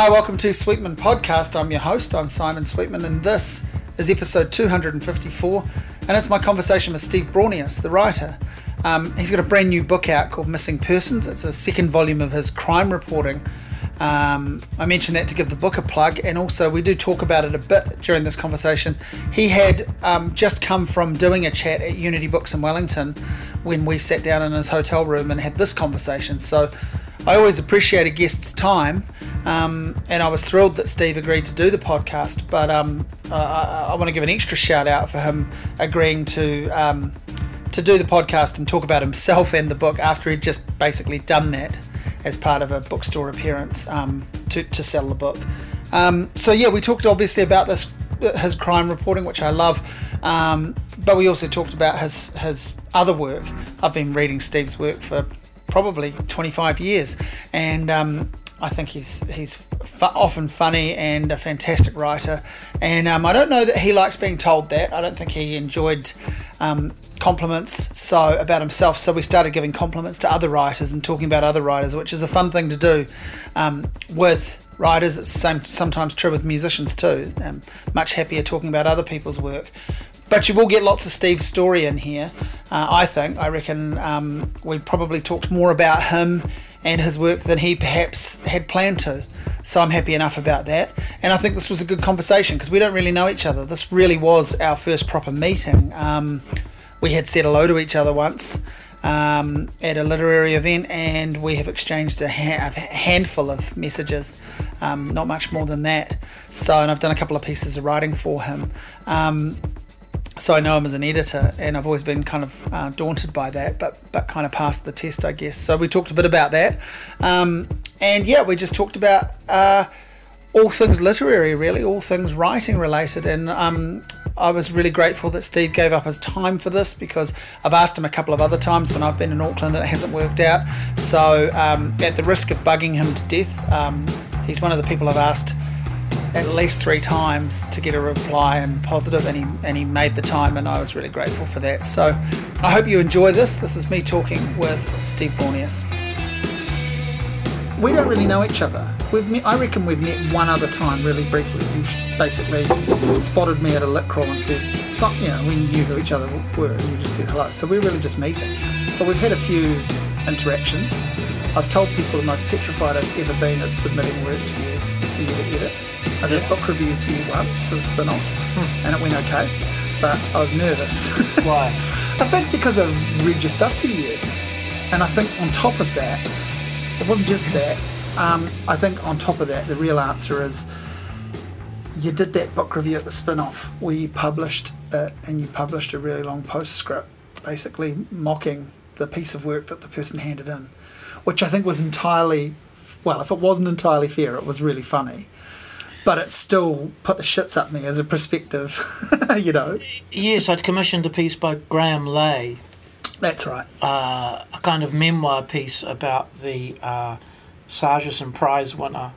Hi, welcome to Sweetman Podcast. I'm your host, I'm Simon Sweetman, and this is episode 254. And it's my conversation with Steve Braunias, the writer. Um, he's got a brand new book out called Missing Persons. It's a second volume of his crime reporting. Um, I mentioned that to give the book a plug, and also we do talk about it a bit during this conversation. He had um, just come from doing a chat at Unity Books in Wellington when we sat down in his hotel room and had this conversation. So I always appreciate a guest's time, um, and I was thrilled that Steve agreed to do the podcast. But um, I, I, want to give an extra shout out for him agreeing to um, to do the podcast and talk about himself and the book after he'd just basically done that as part of a bookstore appearance um, to, to sell the book. Um, so yeah, we talked obviously about this his crime reporting, which I love, um, but we also talked about his his other work. I've been reading Steve's work for probably 25 years, and um, I think he's he's fu- often funny and a fantastic writer. And um, I don't know that he likes being told that. I don't think he enjoyed um, compliments so about himself. So we started giving compliments to other writers and talking about other writers, which is a fun thing to do um, with writers. It's same sometimes true with musicians too. I'm much happier talking about other people's work. But you will get lots of Steve's story in here. Uh, I think. I reckon um, we probably talked more about him and his work than he perhaps had planned to. So I'm happy enough about that. And I think this was a good conversation because we don't really know each other. This really was our first proper meeting. Um, we had said hello to each other once um, at a literary event, and we have exchanged a, ha- a handful of messages, um, not much more than that. So, and I've done a couple of pieces of writing for him. Um, so I know him as an editor, and I've always been kind of uh, daunted by that, but but kind of passed the test, I guess. So we talked a bit about that, um, and yeah, we just talked about uh, all things literary, really, all things writing related, and um, I was really grateful that Steve gave up his time for this because I've asked him a couple of other times when I've been in Auckland and it hasn't worked out. So um, at the risk of bugging him to death, um, he's one of the people I've asked at least three times to get a reply and positive and he and he made the time and I was really grateful for that. So I hope you enjoy this. This is me talking with Steve Braunias. We don't really know each other. We've met, I reckon we've met one other time really briefly. You basically spotted me at a lit crawl and said you know, we knew who each other were and you just said hello. So we're really just meeting. But we've had a few interactions. I've told people the most petrified I've ever been is submitting work to you for you to edit. I did a book review for you once for the Spinoff, Hmm. and it went okay, but I was nervous. Why? I think because I've read your stuff for years, and I think on top of that, it wasn't just that. Um, I think on top of that, the real answer is you did that book review at the Spinoff where you published it and you published a really long postscript, basically mocking the piece of work that the person handed in, which I think was entirely, well, if it wasn't entirely fair, it was really funny. But it still put the shits up me as a perspective, you know. Yes, I'd commissioned a piece by Graham Lay, That's right. uh, a kind of memoir piece about the uh, Sargeson Prize winner,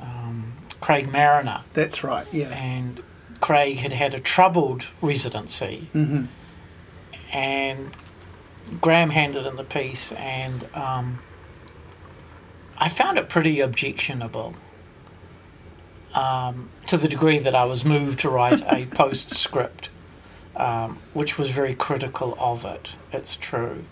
um, Craig Marriner. That's right. Yeah. And Craig had had a troubled residency, hmm and Graham handed in the piece, and um, I found it pretty objectionable. Um, to the degree that I was moved to write a postscript, um, which was very critical of it. It's true.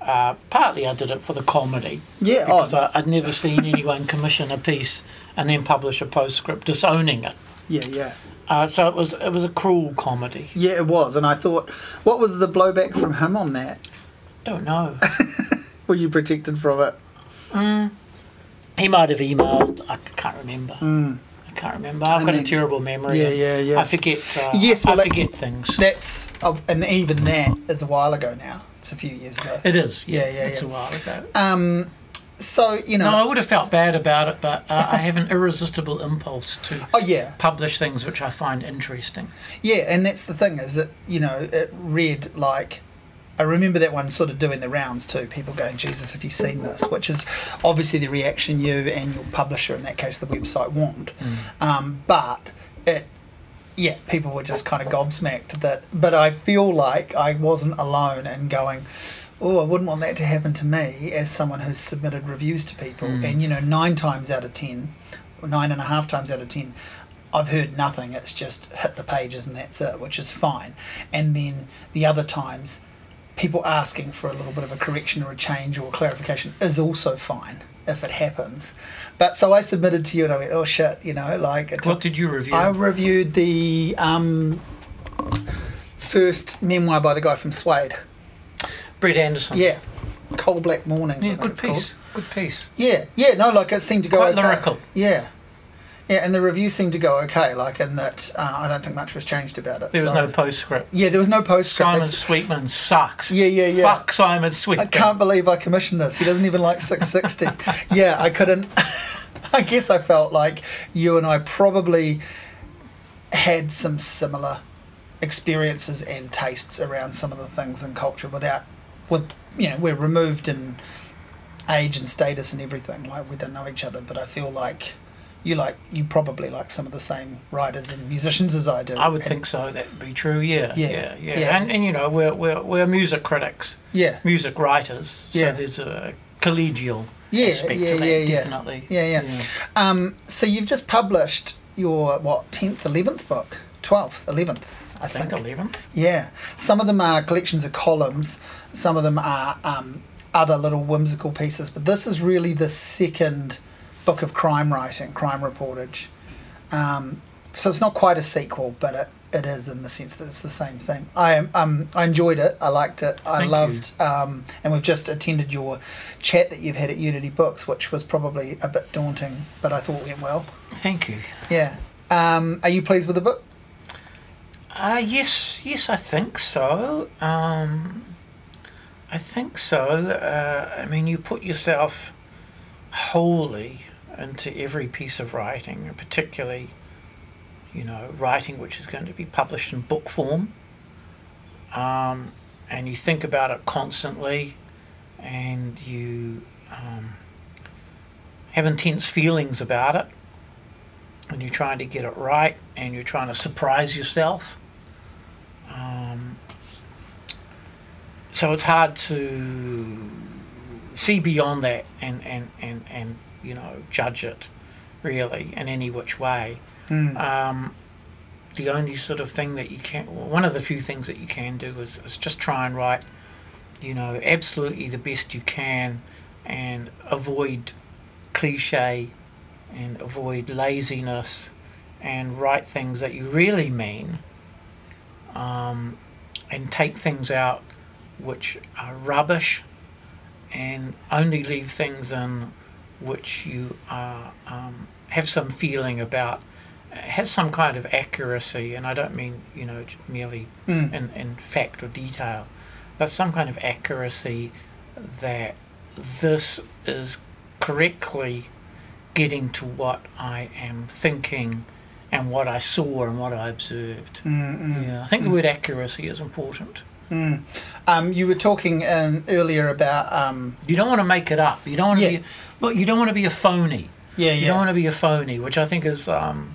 Uh, partly I did it for the comedy Yeah. because Oh, I, I'd never seen anyone commission a piece and then publish a postscript disowning it. yeah, yeah. Uh, so it was it was a cruel comedy. Yeah, it was. And I thought, what was the blowback from him on that? Don't know. Were you protected from it? Mm. He might have emailed. I can't remember. Mm. I can't remember. I've I got mean, a terrible memory. Yeah, yeah, yeah. I forget. Uh, Yes, well, I forget things. That's, oh, and even that is a while ago now. It's a few years ago. It is. Yeah, Yeah, yeah, It's yeah. a while ago. Um, so, you know. No, I would have felt bad about it, but uh, I have an irresistible impulse to oh, yeah. publish things which I find interesting. Yeah, and that's the thing is that, you know, it read like. I remember that one sort of doing the rounds too. People going, Jesus, have you seen this? Which is obviously the reaction you and your publisher, in that case the website, want. Um, but it, yeah, people were just kind of gobsmacked that. But I feel like I wasn't alone in going, oh, I wouldn't want that to happen to me as someone who's submitted reviews to people. And, you know, nine times out of ten, nine and a half times out of ten, I've heard nothing. It's just hit the pages and that's it, which is fine. And then the other times, people asking for a little bit of a correction or a change or a clarification is also fine if it happens. But so I submitted to you and I went, oh shit, you know, like. What did you review? I reviewed the um, first memoir by the guy from Suede. Brett Anderson. Yeah. Coal Black Morning. Yeah, good piece. Good piece. Yeah, yeah, no, like it seemed to go Quite okay. lyrical. Yeah. Yeah, and the review seemed to go okay, like in that uh, I don't think much was changed about it. There was so- no postscript. Yeah, there was no postscript. Simon It's- Sweetman sucks. Yeah, yeah, yeah. Fuck Simon Sweetman. I can't believe I commissioned this. He doesn't even like 660. yeah, I couldn't. I guess I felt like you and I probably had some similar experiences and tastes around some of the things in culture without, with you know, we're removed in age and status and everything. Like we don't know each other, but I feel like you like you probably like some of the same writers and musicians as I do. I would And- think so. That'd be true. Yeah, Yeah, yeah, yeah. yeah. And, and you know, we're, we're we're music critics, Yeah. music writers. So Yeah. there's a collegial Yeah, aspect yeah, to that, yeah, yeah. definitely. Yeah, yeah. Um, so you've just published your what tenth, eleventh book, twelfth, eleventh, I I think think. eleventh. Yeah, some of them are collections of columns. Some of them are um, other little whimsical pieces. But this is really the second book of crime writing, crime reportage. Um, so it's not quite a sequel, but it, it is in the sense that it's the same thing. I am um, I enjoyed it. I liked it. I Thank loved. Um, and we've just attended your chat that you've had at Unity Books, which was probably a bit daunting, but I thought went well. Thank you. Yeah. Um, are you pleased with the book? Uh, yes, yes, I think so. Um, I think so. Uh, I mean, you put yourself wholly into every piece of writing, particularly, you know, writing which is going to be published in book form. Um, and you think about it constantly, and you um, have intense feelings about it, and you're trying to get it right, and you're trying to surprise yourself. Um, so it's hard to see beyond that and, and, and, and you know judge it really in any which way. Mm. Um, the only sort of thing that you can, well, one of the few things that you can do is, is just try and write, you know, absolutely the best you can and avoid cliche and avoid laziness and write things that you really mean um, and take things out which are rubbish and only leave things in which you are, um, have some feeling about has some kind of accuracy and I don't mean you know merely Mm. in, in fact or detail but some kind of accuracy that this is correctly getting to what I am thinking and what I saw and what I observed. Mm, mm, Yeah, I think the word accuracy is important. Mm. Um, you were talking um, earlier about um, You don't want to make it up. You don't want to Yeah. be look. You don't want to be a phony. yeah, yeah. You don't want to be a phony, which I think is, um,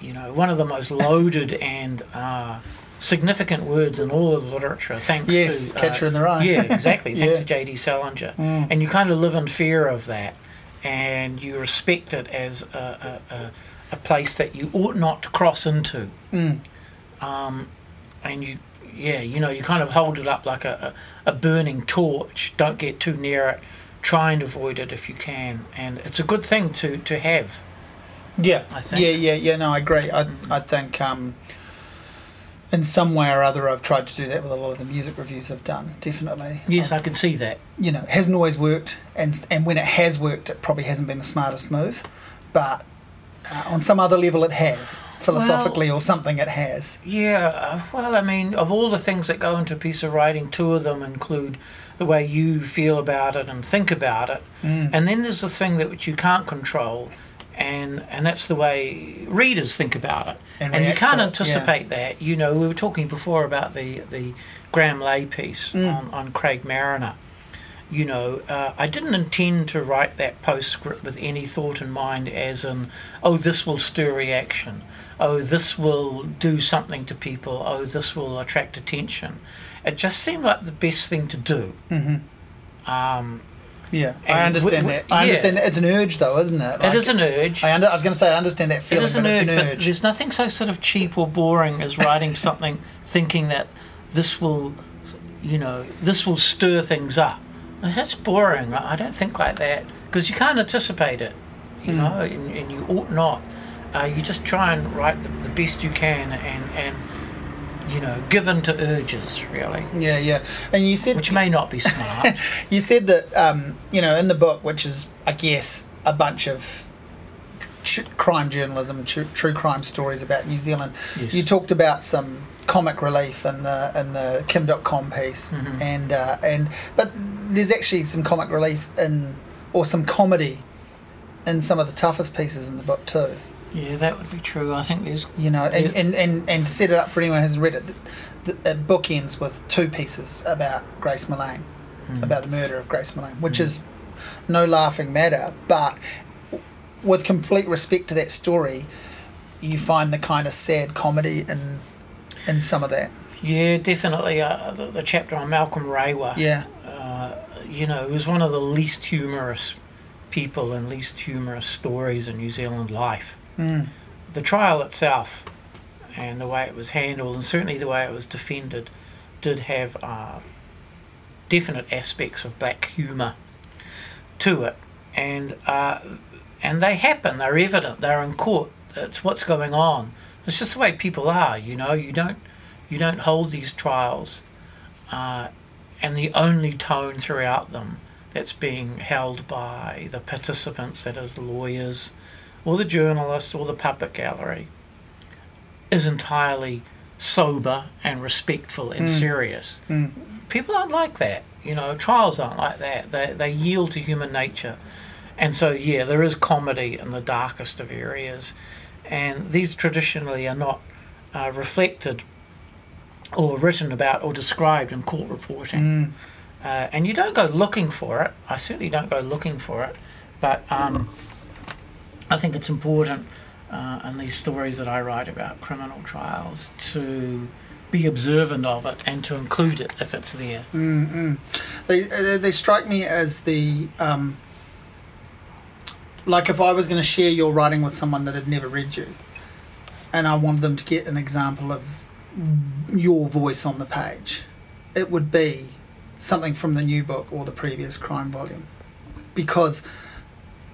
you know, one of the most loaded and uh, significant words in all of the literature. Thanks yes, to uh, Catcher in the Rye. Yeah, exactly. Thanks Yeah. to J.D. Salinger. Mm. And you kind of live in fear of that, and you respect it as a, a, a, a place that you ought not to cross into. Mm. Um, and you, yeah, you know, you kind of hold it up like a, a, burning torch. Don't get too near it. Try and avoid it if you can. And it's a good thing to, to have. Yeah, I think. yeah, yeah, yeah. No, I agree. I. I think um, in some way or other, I've tried to do that with a lot of the music reviews I've done. Definitely. Yes, I've- I can see that. you know, it hasn't always worked, and and when it has worked, it probably hasn't been the smartest move, but uh, on some other level, it has philosophically or something. It has. Yeah, uh, well, I mean, of all the things that go into a piece of writing, two of them include the way you feel about it and think about it. Mm. And then there's the thing that which you can't control, and and that's the way readers think about it. And And, you can't it, yeah. anticipate that. You know, we were talking before about the the Graham Lay piece Mm. on, on Craig Marriner. You know, uh, I didn't intend to write that postscript with any thought in mind, as in, oh, this will stir reaction. Oh, this will do something to people. Oh, this will attract attention. It just seemed like the best thing to do. hmm Um, Yeah, I understand w- that. I yeah. understand that. It's an urge, though, isn't it? it is an urge. I, under, I was going to say I understand that feeling, is an but urge, it's an but urge. there's nothing so sort of cheap or boring as writing something thinking that this will, you know, this will stir things up. That's boring. I don't think like that because you can't anticipate it, you Mm. know, and, and you ought not. Uh, you just try and write the, the best you can and, and, you know, given to urges, really, yeah, yeah. And you said which may not be smart. you said that um, you know in the book, which is I guess a bunch of ch- crime journalism, tr- true crime stories about New Zealand. Yes. You talked about some comic relief in the in the Kim Dotcom piece, Mhm. and uh, and but there's actually some comic relief in or some comedy in some of the toughest pieces in the book too. yeah, that would be true. I think there's You know, and, Yeah. and, and, and to set it up for anyone who hasn't read it, the, the book ends with two pieces about Grace Millane, Hmm. about the murder of Grace Millane, which is no laughing matter, but with complete respect to that story, you find the kind of sad comedy in in some of that. Yeah, definitely. Uh, the, the chapter on Malcolm Rewa, Yeah, uh, you know, he was one of the least humorous people and least humorous stories in New Zealand life. mm. The trial itself and the way it was handled, and certainly the way it was defended, did have uh, definite aspects of black humour to it, and uh, and they happen. They're evident. They're in court. It's what's going on. It's just the way people are. You know, you don't you don't hold these trials, uh, and the only tone throughout them that's being held by the participants, that is the lawyers, or the journalists, or the public gallery, is entirely sober and respectful and Mm. serious. Mm. People aren't like that. You know, trials aren't like that. They, they yield to human nature. And so, yeah, there is comedy in the darkest of areas. And these traditionally are not uh, reflected or written about or described in court reporting. Mm. Uh, and you don't go looking for it. I certainly don't go looking for it. But um, I think it's important uh, in these stories that I write about criminal trials to be observant of it and to include it if it's there. Mm, mm. They they strike me as the um, like if I was going to share your writing with someone that had never read you, and I wanted them to get an example of your voice on the page, it would be something from the new book or the previous crime volume, because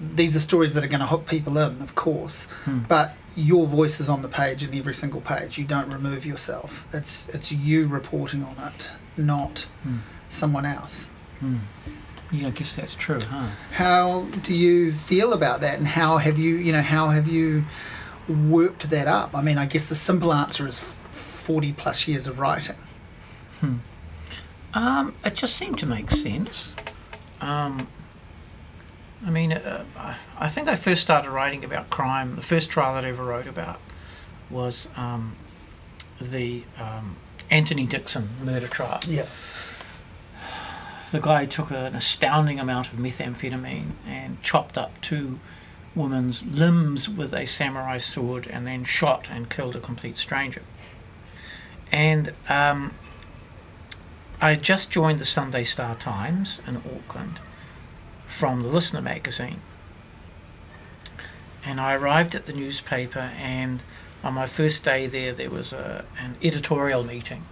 these are stories that are going to hook people in, of course, Hmm. but your voice is on the page in every single page. You don't remove yourself. It's it's you reporting on it, not Hmm. someone else. Yeah, I guess that's true, huh? How do you feel about that, and how have you, you know, how have you worked that up? I mean, I guess the simple answer is forty plus years of writing. Um, it just seemed to make sense. Um, I mean, uh, I, I think I first started writing about crime. The first trial that I ever wrote about was um, the um, Anthony Dixon murder trial. Yeah. The guy took an astounding amount of methamphetamine and chopped up two women's limbs with a samurai sword and then shot and killed a complete stranger. And um, I just joined the Sunday Star Times in Auckland from the Listener magazine. And I arrived at the newspaper, and on my first day there, there was a, an editorial meeting.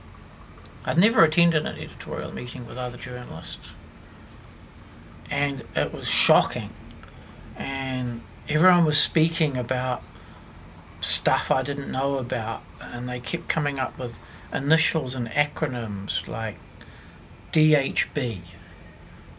I'd never attended an editorial meeting with other journalists. And it was shocking. And everyone was speaking about stuff I didn't know about, and they kept coming up with initials and acronyms like DHB.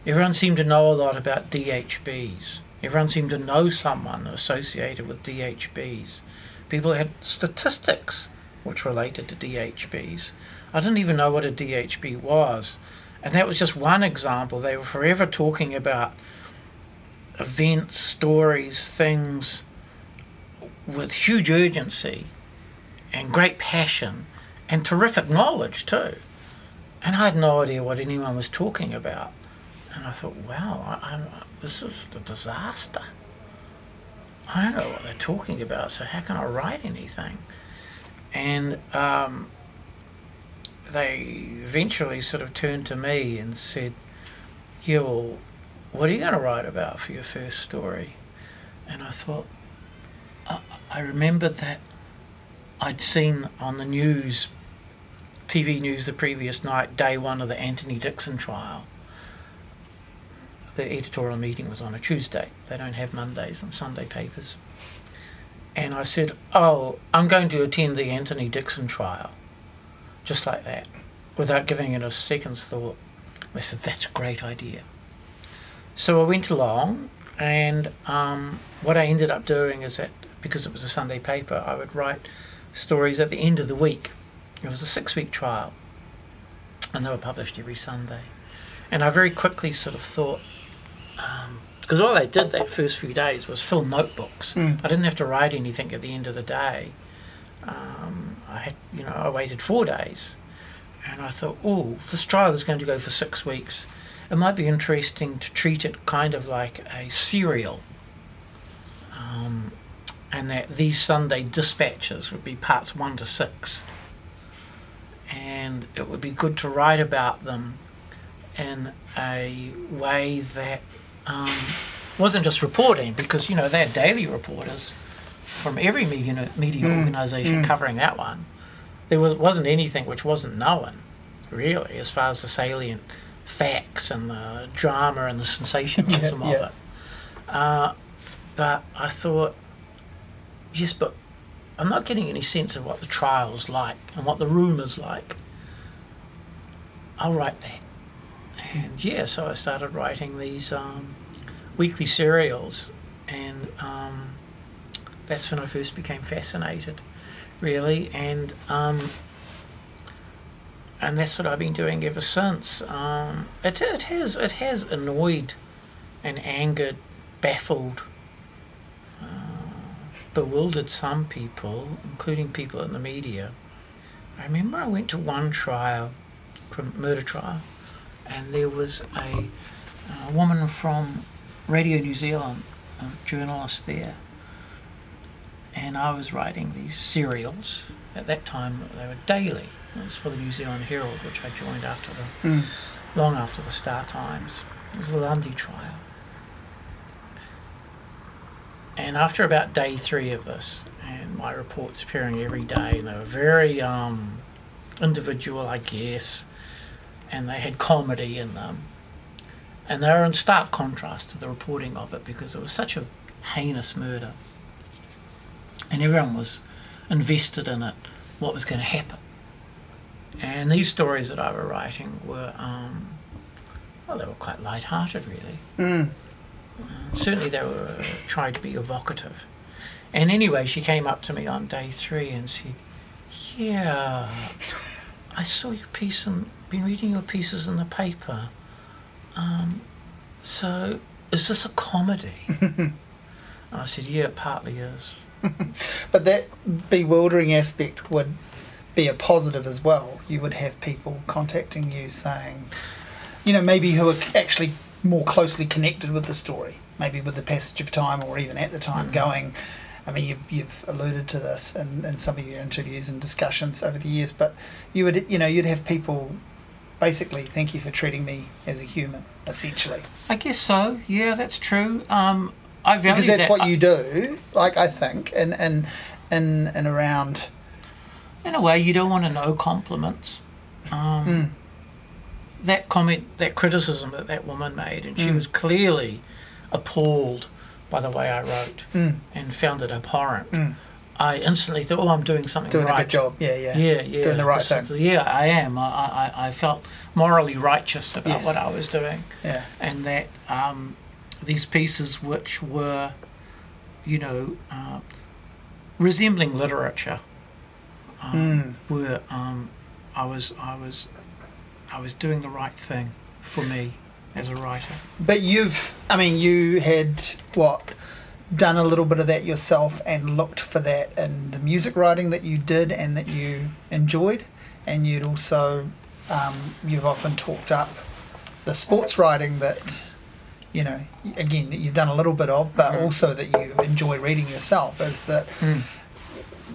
Everyone seemed to know a lot about DHBs. Everyone seemed to know someone associated with DHBs. People had statistics which related to DHBs. I didn't even know what a DHB was. And that was just one example. They were forever talking about events, stories, things with huge urgency and great passion and terrific knowledge too. And I had no idea what anyone was talking about. And I thought, wow, I, I'm, this is the disaster. I don't know what they're talking about, so how can I write anything? And um, they eventually sort of turned to me and said, yeah, well, what are you going to write about for your first story? And I thought, I, I remember that I'd seen on the news, TV news the previous night, day one of the Anthony Dixon trial. The editorial meeting was on a Tuesday. They don't have Mondays and Sunday papers. And I said, Oh, I'm going to attend the Anthony Dixon trial. Just like that, without giving it a second's thought. I said, That's a great idea. So I went along, and um, what I ended up doing is that because it was a Sunday paper, I would write stories at the end of the week. It was a six week trial, and they were published every Sunday. And I very quickly sort of thought, because all I did that first few days was fill notebooks. Mm. I didn't have to write anything at the end of the day. Um, I had, you know, I waited four days, and I thought, oh, this trial is going to go for six weeks. It might be interesting to treat it kind of like a serial. Um, and that these Sunday dispatches would be parts one to six. And it would be good to write about them in a way that um, wasn't just reporting, because you know they're daily reporters from every media, media Mm, organisation mm. covering that one. There was, wasn't anything which wasn't known, really, as far as the salient facts and the drama and the sensationalism Yeah, yeah. of it. Uh, but I thought, yes, but I'm not getting any sense of what the trial's like and what the rumour's like. I'll write that. And yeah, so I started writing these um, weekly serials, and um, that's when I first became fascinated, really, and um, and that's what I've been doing ever since. Um, it it has it has annoyed, and angered, baffled, uh, bewildered some people, including people in the media. I remember I went to one trial, murder trial, and there was a, a woman from Radio New Zealand, a journalist there, and I was writing these serials. At that time, they were daily. It was for the New Zealand Herald, which I joined after the Mm. long after the Star Times. It was the Lundy trial. And after about day three of this, and my reports appearing every day, and they were very um, individual, I guess, and they had comedy in them. And they were in stark contrast to the reporting of it because it was such a heinous murder. And everyone was invested in it, what was going to happen. And these stories that I were writing were, um, well, they were quite light-hearted, really. Mm. Certainly, they were uh, trying to be evocative. And anyway, she came up to me on day three and said, "Yeah, I saw your piece and been reading your pieces in the paper. Um, so, is this a comedy?" and I said, "Yeah, it partly is." But that bewildering aspect would be a positive as well. You would have people contacting you saying, you know, maybe who are actually more closely connected with the story, maybe with the passage of time or even at the time, Mhm. going. I mean, you've, you've alluded to this in, in some of your interviews and discussions over the years, but you would, you know, you'd have people basically thank you for treating me as a human, essentially, I guess so. Yeah, that's true. Um, I value because that's that. what I- you do. Like I think, and and in and around. in a way, you don't want to know compliments. Um, Mm. That comment, that criticism that that woman made, and she Mm. was clearly appalled by the way I wrote Mm, and found it abhorrent. mm. I instantly thought, "Oh, I'm doing something Doing right." a good job. Yeah, yeah. Yeah, yeah, Doing the right thing. Yeah, I am. I, I, I felt morally righteous about Yes. what I was doing, Yeah. and that um, these pieces, which were, you know, uh, resembling literature, um, Mm. were um, I was I was I was doing the right thing for me as a writer. But you've, I mean, you had what done a little bit of that yourself and looked for that in the music writing that you did and that you enjoyed, and you'd also, um, you've often talked up the sports writing that, you know, again that you've done a little bit of, but Mhm. also that you enjoy reading yourself. Is that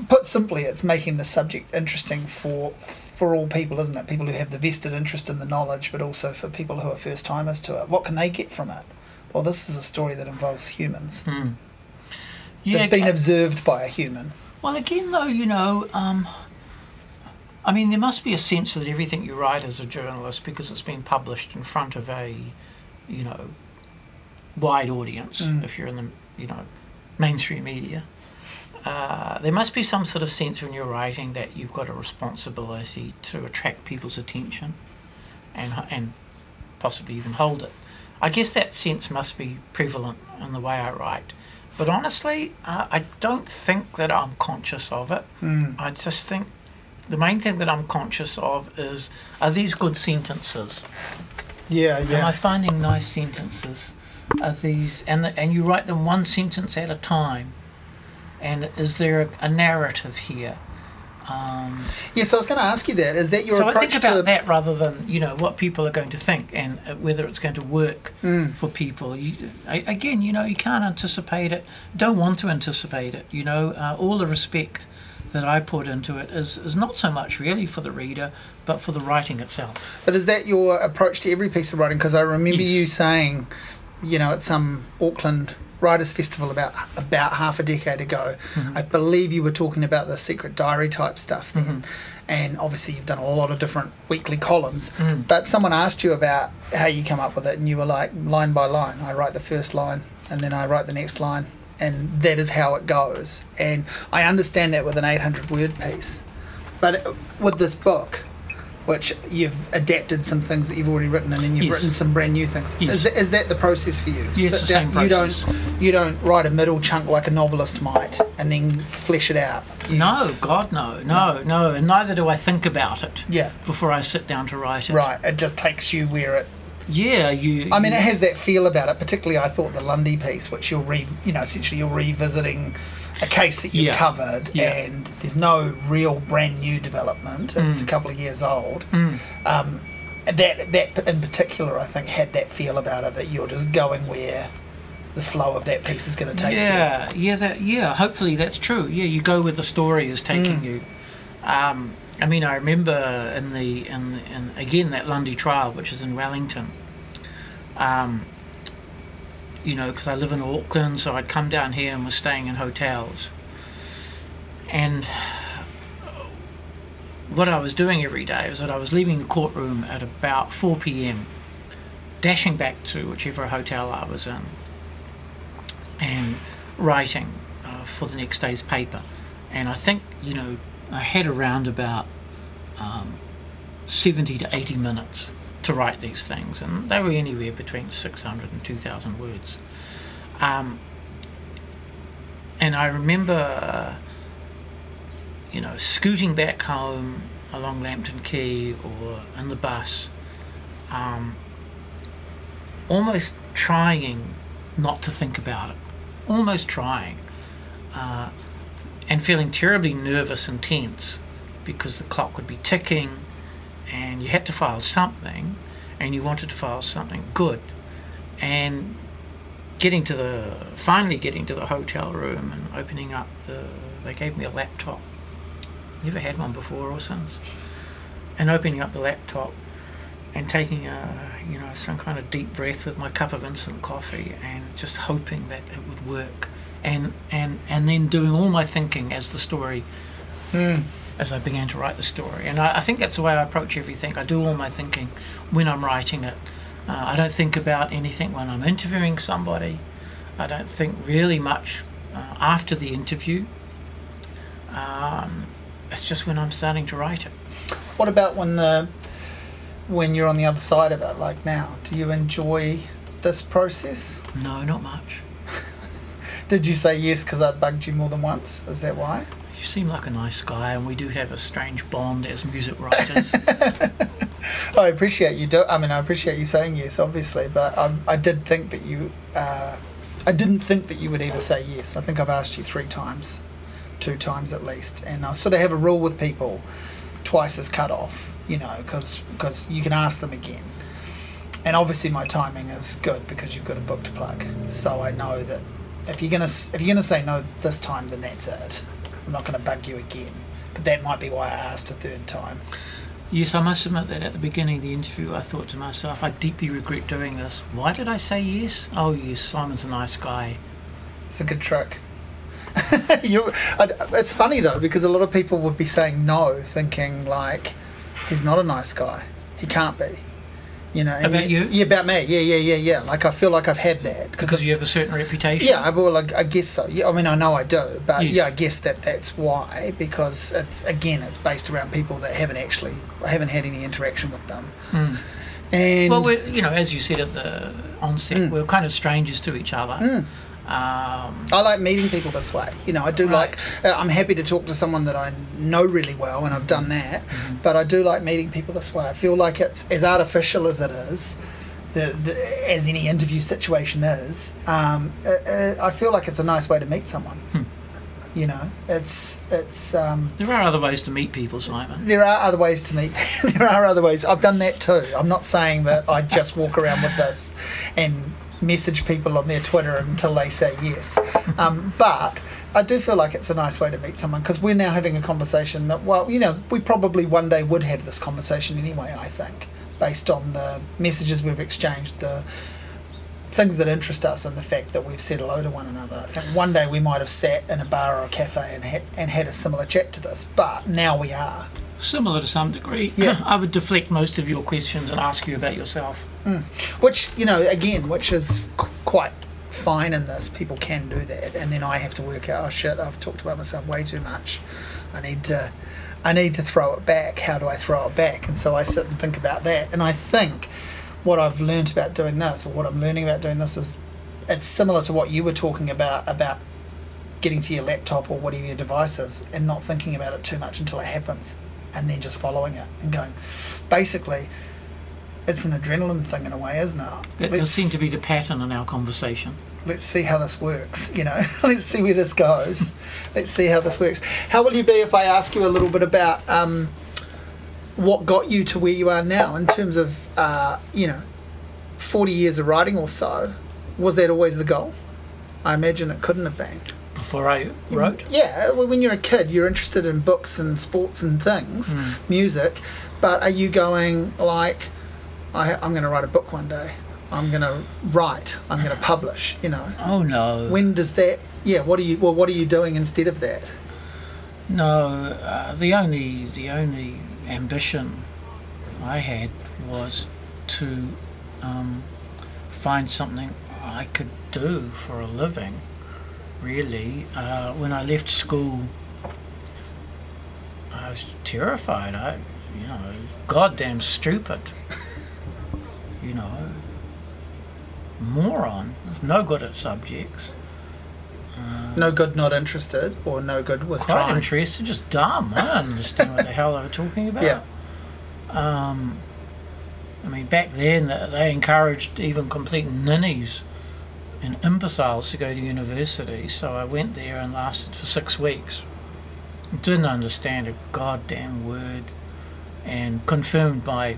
put simply, it's making the subject interesting for for all people, isn't it? People who have the vested interest in the knowledge, but also for people who are first timers to it. What can they get from it? well, this is a story that involves humans. Hmm. Yeah, it's been observed by a human. Well, again, though, you know, um, I mean, there must be a sense that everything you write as a journalist, because it's been published in front of a, you know, wide audience, Mm. if you're in the, you know, mainstream media, uh, there must be some sort of sense when you're writing that you've got a responsibility to attract people's attention and, and possibly even hold it. I guess that sense must be prevalent in the way I write. But honestly, uh, I don't think that I'm conscious of it. Mm. I just think the main thing that I'm conscious of is are these good sentences? Yeah, yeah. Am I finding nice sentences? Are these and and you write them one sentence at a time? And is there a, a narrative here? Um, Yes, I was going to ask you that. Is that your so I approach think about to? that rather than you know what people are going to think and uh, whether it's going to work Mm. for people. You, again, you know, you can't anticipate it. Don't want to anticipate it. You know, uh, all the respect that I put into it is is not so much really for the reader, but for the writing itself. But is that your approach to every piece of writing? Because I remember Yes. you saying, you know, at some Auckland Writers Festival about about half a decade ago, Mm-hmm. I believe you were talking about the secret diary type stuff then. And obviously, you've done a lot of different weekly columns. Mm. But someone asked you about how you come up with it, and you were like, line by line. I write the first line, and then I write the next line, and that is how it goes. And I understand that with an 800 word piece. But with this book, which you've adapted some things that you've already written, and then you've Yes. written some brand new things. Yes. Is, that, is that the process for you? Yes, the same You don't you don't write a middle chunk like a novelist might, and then flesh it out. You- No, God, no, no, no, and neither do I think about it Yeah. before I sit down to write it. Right. It just takes you where it. Yeah, you. I mean, you- it has that feel about it. Particularly, I thought the Lundy piece, which you're re, you know, essentially you're revisiting a case that you've Yeah. covered, Yeah. and there's no real brand new development. It's a couple of years old. Um, that that in particular, I think, had that feel about it that you're just going where the flow of that piece is going to take you. yeah, yeah, that, yeah. Hopefully that's true. Yeah, you go where the story is taking Mm. you. Um, I mean, I remember in the in, in again that Lundy trial, which is in Wellington. Um, you know, because I live in Auckland, so I'd come down here and was staying in hotels. And what I was doing every day was that I was leaving the courtroom at about 4 p.m., dashing back to whichever hotel I was in, and writing uh, for the next day's paper. And I think, you know, I had around about um, 70 to 80 minutes to write these things, and they were anywhere between 600 and 2,000 words. Um, and I remember, you know, scooting back home along Lambton Quay or in the bus, um, almost trying not to think about it, almost trying, uh, and feeling terribly nervous and tense because the clock would be ticking and you had to file something and you wanted to file something good. And getting to the finally getting to the hotel room and opening up the they gave me a laptop never had one before or since and opening up the laptop and taking a you know some kind of deep breath with my cup of instant coffee and just hoping that it would work and and and then doing all my thinking as the story Hmm. As I began to write the story and I, I think that's the way I approach everything I do all my thinking when I'm writing it uh, I don't think about anything when I'm interviewing somebody. I don't think really much uh, after the interview. Um, it's just when I'm starting to write it. What about when the when you're on the other side of it, like now? Do you enjoy this process? No, not much. Did you say yes because I bugged you more than once? Is that why? You seem like a nice guy, and we do have a strange bond as music writers. I appreciate you do. I mean, I appreciate you saying yes, obviously, but I, I did think that you. Uh, I didn't think that you would ever say yes. I think I've asked you three times, two times at least, and I sort of have a rule with people: twice is cut off. You know, because you can ask them again. And obviously, my timing is good because you've got a book to plug. So I know that if you're gonna if you're gonna say no this time, then that's it. I'm not gonna bug you again. But that might be why I asked a third time. Yes, I must admit that at the beginning of the interview, I thought to myself, I deeply regret doing this. Why did I say yes? Oh, yes, Simon's a nice guy. It's a good trick. it's funny though because a lot of people would be saying no, thinking like he's not a nice guy. He can't be. You know, About you? Yeah, about me. Yeah, yeah, yeah, yeah. Like I feel like I've had that Because you have a certain reputation. Yeah, I- well, I, I guess so. Yeah, I mean, I know I do, but Yes. yeah, I guess that that's why because it's again, it's based around people that haven't actually haven't had any interaction with them, Mm. and Well, we're, you know, as you said at the onset, Mm. we're kind of strangers to each other. Mm. Um, I like meeting people this way. You know, I do Right. like. Uh, I'm happy to talk to someone that I know really well, and I've done that. But I do like meeting people this way. I feel like it's as artificial as it is, the, the as any interview situation is. Um, uh, uh, I feel like it's a nice way to meet someone. You know, it's it's. Um, there are other ways to meet people, Simon. there are other ways to meet. there are other ways. I've done that too. I'm not saying that I just walk around with this and message people on their Twitter until they say yes. Um, but I do feel like it's a nice way to meet someone because we're now having a conversation that, well, you know, we probably one day would have this conversation anyway. I think based on the messages we've exchanged, the things that interest us and the fact that we've said hello to one another. I think one day we might have sat in a bar or a cafe and, ha- and had a similar chat to this, but now we are. Similar to some degree. Yeah. I would deflect most of your questions and ask you about yourself. Mm. Which, you know, again, which is qu- quite fine in this. People can do that. And then I have to work out, oh shit, I've talked about myself way too much. I need to. I need to throw it back. How do I throw it back? And so I sit and think about that. And I think what I've learned about doing this, or what I'm learning about doing this, is it's similar to what you were talking about about getting to your laptop or whatever your device is and not thinking about it too much until it happens and then just following it and going. Basically, it's an adrenaline thing in a way, isn't it? That does seem to be the pattern in our conversation. let's see how this works. You know, let's see where this goes. let's see how this works. How will you be if I ask you a little bit about um, what got you to where you are now in terms of, uh, you know, 40 years of writing or so? Was that always the goal? I imagine it couldn't have been. Before I wrote, Yeah, well, when you're a kid, you're interested in books and sports and things, Mm. music, but are you going like, I, I'm going to write a book one day? I'm going to write. I'm going to publish. You know, oh no, when does that? Yeah, what are you? Well, what are you doing instead of that? no. Uh, the only the only ambition I had was to um, find something I could do for a living. Really, uh, when I left school, I was terrified. I, you know, goddamn stupid. you know, moron. No good at subjects. Uh, No good, not interested, or no good with quite trying. interested, just dumb. I don't understand what the hell they were talking about. Yeah. Um, I mean, back then they encouraged even complete ninnies and imbeciles to go to university. So I went there and lasted for six weeks. Didn't understand a goddamn word, and confirmed my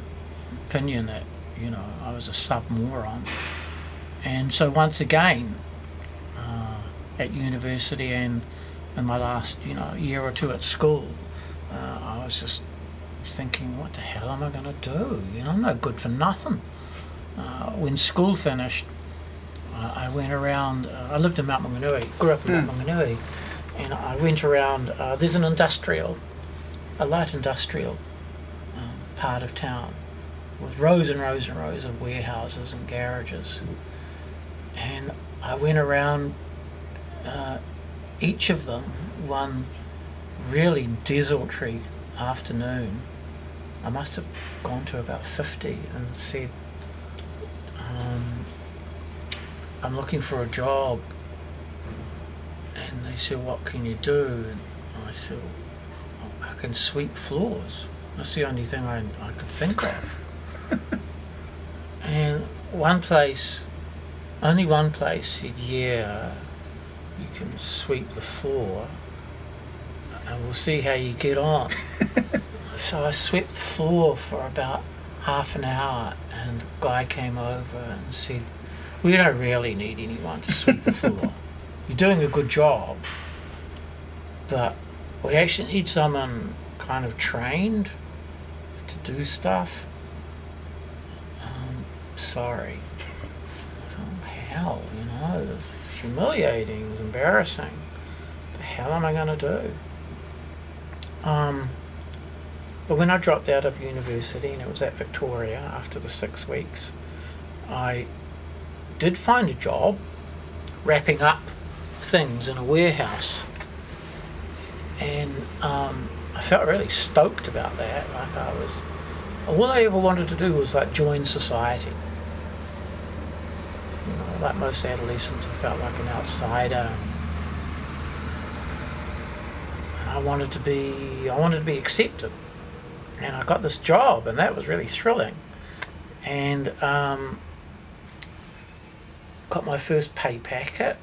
opinion that you know I was a sub moron. And so once again, uh, at university and in my last you know year or two at school, uh, I was just thinking, what the hell am I going to do? You know, I'm no good for nothing. Uh, when school finished, uh, I went around. Uh, I lived in Mount Maunganui, grew up in Mount Maunganui, and I went around. Uh, there's an industrial, a light industrial um, part of town, with rows and rows and rows of warehouses and garages. And I went around uh, each of them one really desultory afternoon. I must have gone to about 50 and said, um, I'm looking for a job. And they said, What can you do? And I said, "Oh, I can sweep floors. That's the only thing I, I could think of. and one place, only one place said, Yeah, you can sweep the floor and we'll see how you get on. so I swept the floor for about half an hour, and a guy came over and said, We don't really need anyone to sweep the floor. You're doing a good job, but we actually need someone kind of trained to do stuff, um, sorry. Hell, you know, it was humiliating, it was embarrassing. The hell am I going to do? Um, but when I dropped out of university and it was at Victoria after the six weeks, I did find a job wrapping up things in a warehouse. And um, I felt really stoked about that. Like I was, all I ever wanted to do was like join society. You know, like most adolescents, I felt like an outsider. And I wanted to be, I wanted to be accepted. And I got this job, and that was really thrilling. And um, got my first pay packet,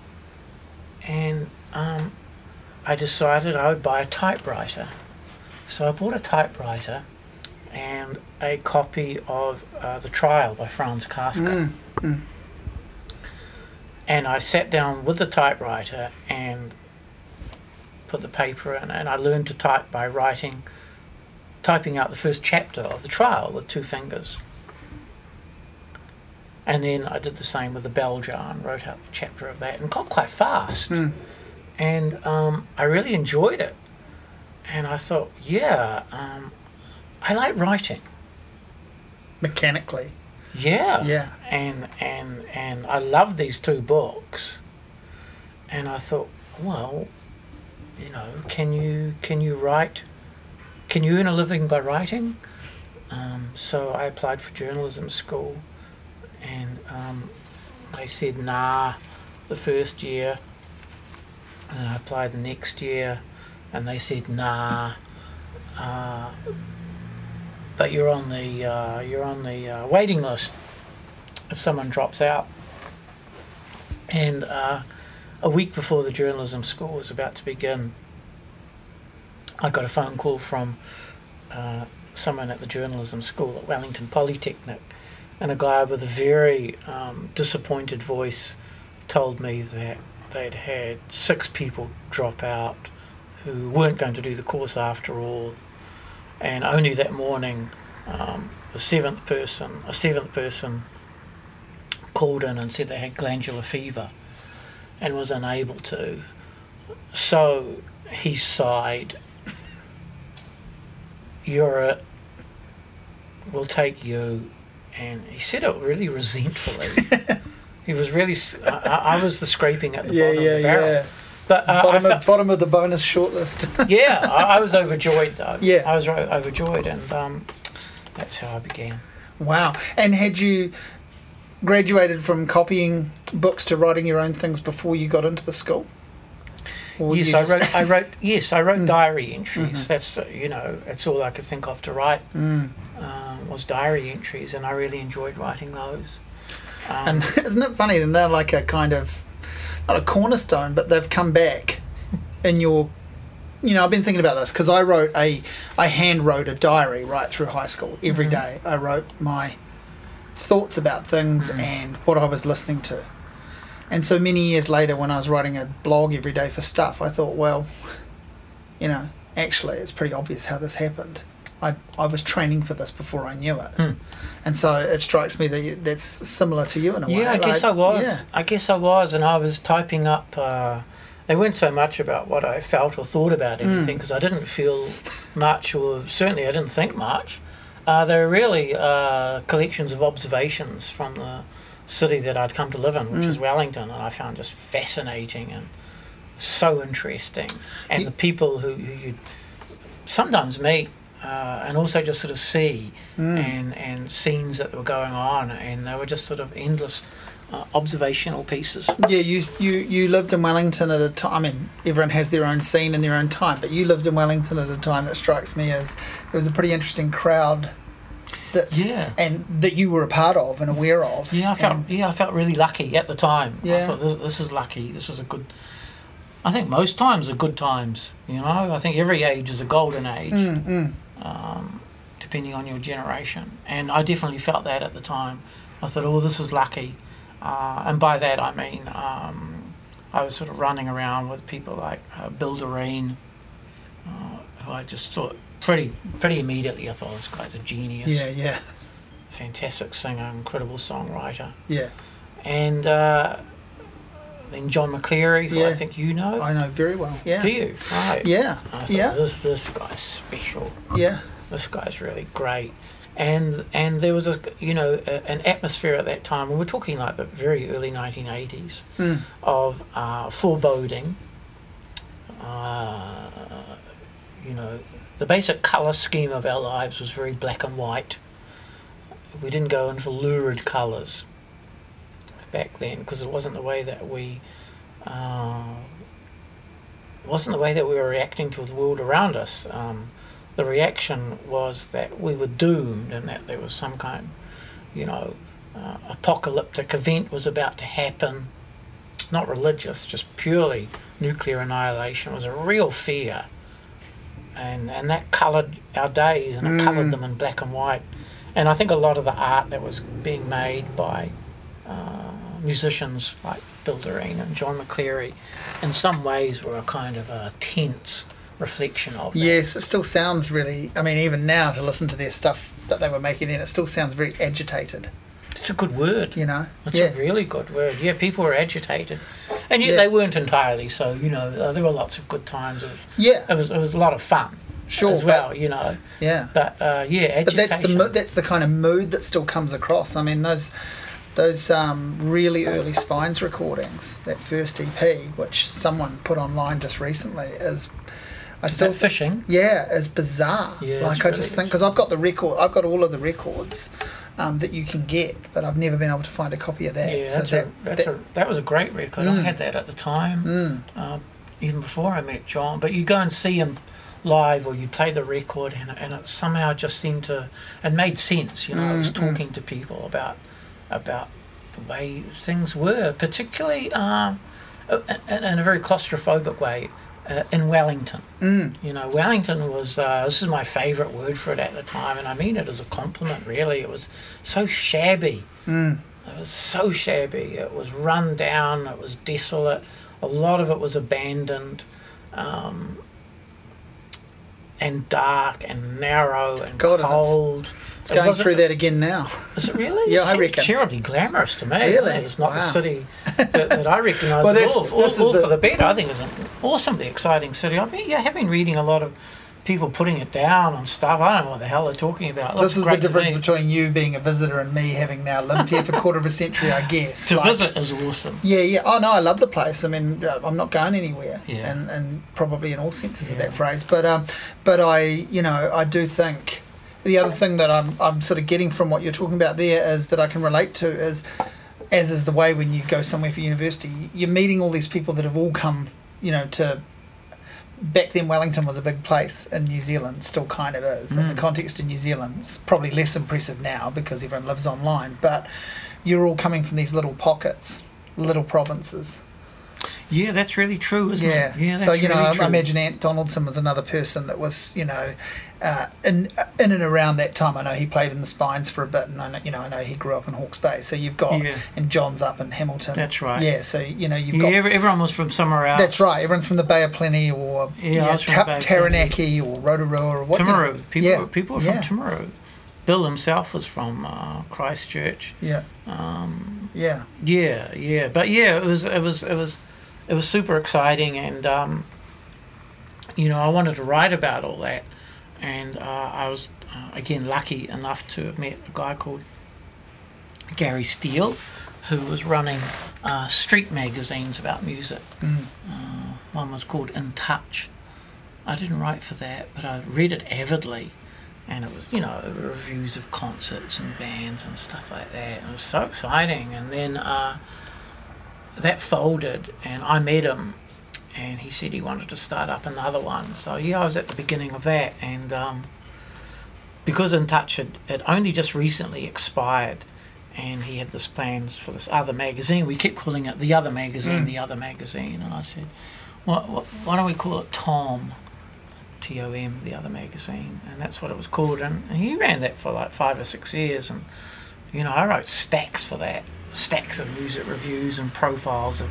and um, I decided I would buy a typewriter. So I bought a typewriter and a copy of uh, The Trial by Franz Kafka. Mm, mm. And I sat down with the typewriter and put the paper in, and I learned to type by writing, typing out the first chapter of The Trial with two fingers. And then I did the same with the bell jar and wrote out the chapter of that and got quite fast. Mm. And um, I really enjoyed it. And I thought, yeah, um, I like writing. Mechanically. Yeah. Yeah. And and and I love these two books. And I thought, well, you know, can you can you write? Can you earn a living by writing? Um, so I applied for journalism school, and um, they said nah, the first year. And I applied the next year, and they said nah. Uh, but you're on the uh, you're on the uh, waiting list if someone drops out. And uh, a week before the journalism school was about to begin, I got a phone call from uh, someone at the journalism school at Wellington Polytechnic, and a guy with a very um, disappointed voice told me that they'd had six people drop out who weren't going to do the course after all, and only that morning, um, the seventh person, a seventh person, called in and said they had glandular fever, and was unable to. So he sighed. You're a. We'll take you, and he said it really resentfully. he was really. I was the scraping at the Yeah, bottom yeah, of the barrel. yeah. But uh, bottom, felt- of, bottom of the bonus shortlist. yeah, I, I was overjoyed though. Yeah. I was overjoyed, and um, that's how I began. wow. And had you graduated from copying books to writing your own things before you got into the school? Or yes, I wrote. I wrote. Yes, I wrote diary entries. Mhm. That's you know, that's all I could think of to write Mm. um, was diary entries, and I really enjoyed writing those. Um, And isn't it funny? And they're like a kind of not a cornerstone, but they've come back in your. You know, I've been thinking about this because I wrote a, I hand wrote a diary right through high school. Every Mhm. day I wrote my thoughts about things Mm. and what I was listening to. And so many years later, when I was writing a blog every day for stuff, I thought, well, you know, actually, it's pretty obvious how this happened. I, I was training for this before I knew it. Hmm. And so it strikes me that you, that's similar to you in a way. yeah, I guess like- I was. Yeah. I guess I was, and I was typing up. Uh, they weren't so much about what I felt or thought about Mm. anything because I didn't feel much, or certainly I didn't think much. Uh, they were really uh, collections of observations from the city that I'd come to live in, which Mm. is Wellington, and I found just fascinating and so interesting. And the people who, who you sometimes meet uh, and also just sort of see Mm. and, and scenes that were going on, and they were just sort of endless uh, observational pieces. Yeah, you, you you lived in Wellington at a time. I mean, everyone has their own scene and their own time, but you lived in Wellington at a time that strikes me as there was a pretty interesting crowd that Yeah. and that you were a part of and aware of. Yeah, I felt yeah, I felt really lucky at the time. I Yeah. thought this, this is lucky. This is a good. I think most times are good times. You know, I think every age is a golden age, Mm, mm. Um, depending on your generation. And I definitely felt that at the time. I thought, oh, this is lucky, uh, and by that I mean um, I was sort of running around with people like uh, Bill Direen, uh, who I just thought pretty pretty immediately I thought this guy's a genius. Yeah, yeah, Fantastic singer, incredible songwriter. yeah. And then John McCleary, who I think you know. I know very well. Yeah, Do you? Right. yeah, I thought yeah, this this guy's special. yeah. This guy's really great. And and there was a you know a, an atmosphere at that time. and We're talking like the very early 1980s Mm. of uh, foreboding. Uh, you know, the basic colour scheme of our lives was very black and white. We didn't go in for lurid colours back then because it wasn't the way that we. Uh, wasn't the way that we were reacting to the world around us. Um, the reaction was that we were doomed and that there was some kind, you know, uh, apocalyptic event was about to happen. Not religious, just purely nuclear annihilation. It was a real fear. And, and that coloured our days and it Mm. coloured them in black and white. And I think a lot of the art that was being made by uh, musicians like Bill Direen and John McCleary in some ways were a kind of a tense reflection of that. Yes, it still sounds really. I mean, even now to listen to their stuff that they were making then, it still sounds very agitated. It's a good word. You know? It's yeah, a really good word. Yeah, people were agitated, and yet Yeah. they weren't entirely. So you know, uh, there were lots of good times. It was, yeah, it was, it was a lot of fun sure. as well. You know, yeah, but uh, yeah, agitated. but that's the mo- that's the kind of mood that still comes across. I mean, those those um, really early Spines recordings, that first EP, which someone put online just recently, is I Is still that fishing. Yeah, is bizarre. Yeah, like I just think because I've got the record, I've got all of the records um, that you can get, but I've never been able to find a copy of that. Yeah, so that's, that, a, that- a, that was a great record. I Mm. had that at the time, mm, uh, even before I met John. But you go and see him live, or you play the record, and, and it somehow just seemed to it made sense. You know, I was Mm, mm. talking to people about about the way things were, particularly uh, in, in a very claustrophobic way. Uh, in Wellington, mm, you know, Wellington was, uh, this is my favourite word for it at the time, and I mean it as a compliment, really. It was so shabby. mm, It was so shabby. It was run down. It was desolate. A lot of it was abandoned, um, and dark and narrow and God, and cold. It's It going through that again now. Is it really? Yeah, it I reckon. Terribly glamorous to me. Really? It's not the city that, that I recognise Well, that's- all. All, all the- for the better. I think it's an awesomely exciting city. I've been, yeah, I have been reading a lot of people putting it down and stuff. I don't know what the hell they're talking about. It This is the difference between you being a visitor and me having now lived here for a quarter of a century, I guess. To Like- visit is awesome. Yeah, yeah. Oh no, I love the place. I mean, uh, I'm not going anywhere, Yeah. and and probably in all senses of that phrase. But um, but I, you know, I do think the other thing that I'm I'm sort of getting from what you're talking about there is that I can relate to is, as is the way when you go somewhere for university, you're meeting all these people that have all come, you know, to. Back then, Wellington was a big place in New Zealand, still kind of is. In the Mm. context of New Zealand, it's probably less impressive now because everyone lives online. But you're all coming from these little pockets, little provinces. Yeah, that's really true, isn't Yeah. it? Yeah, that's so you know, really I true. I imagine Ant Donaldson was another person that was, you know, uh, in in and around that time. I know he played in the Spines for a bit, and I know, you know, I know he grew up in Hawke's Bay. So you've got Yeah. and John's up in Hamilton. That's right. Yeah. So you know, you've Yeah, got. every- everyone was from somewhere else. That's right. Everyone's from the Bay of Plenty or Yeah, I was from the Bay of Plenty. Taranaki or Rotorua or what. you know. People, Yeah, people were yeah. from Timaru. Bill himself was from uh, Christchurch. Yeah. Um, Yeah. yeah, yeah, but yeah, it was it was it was it was super exciting, and um, you know I wanted to write about all that, and uh, I was uh, again lucky enough to have met a guy called Gary Steel, who was running uh, street magazines about music. Mm. Uh, one was called In Touch. I didn't write for that, but I read it avidly, and it was you know reviews of concerts and bands and stuff like that. It was so exciting, and then uh, that folded, and I met him, and he said he wanted to start up another one. So yeah, I was at the beginning of that, and um, because In Touch had, had only just recently expired. And he had this plans for this other magazine. We kept calling it the other magazine, Mm. the other magazine. And I said, what, what, why don't we call it Tom? T O M, the other magazine, and that's what it was called. And he ran that for like five or six years, and you know I wrote stacks for that, stacks of music reviews and profiles of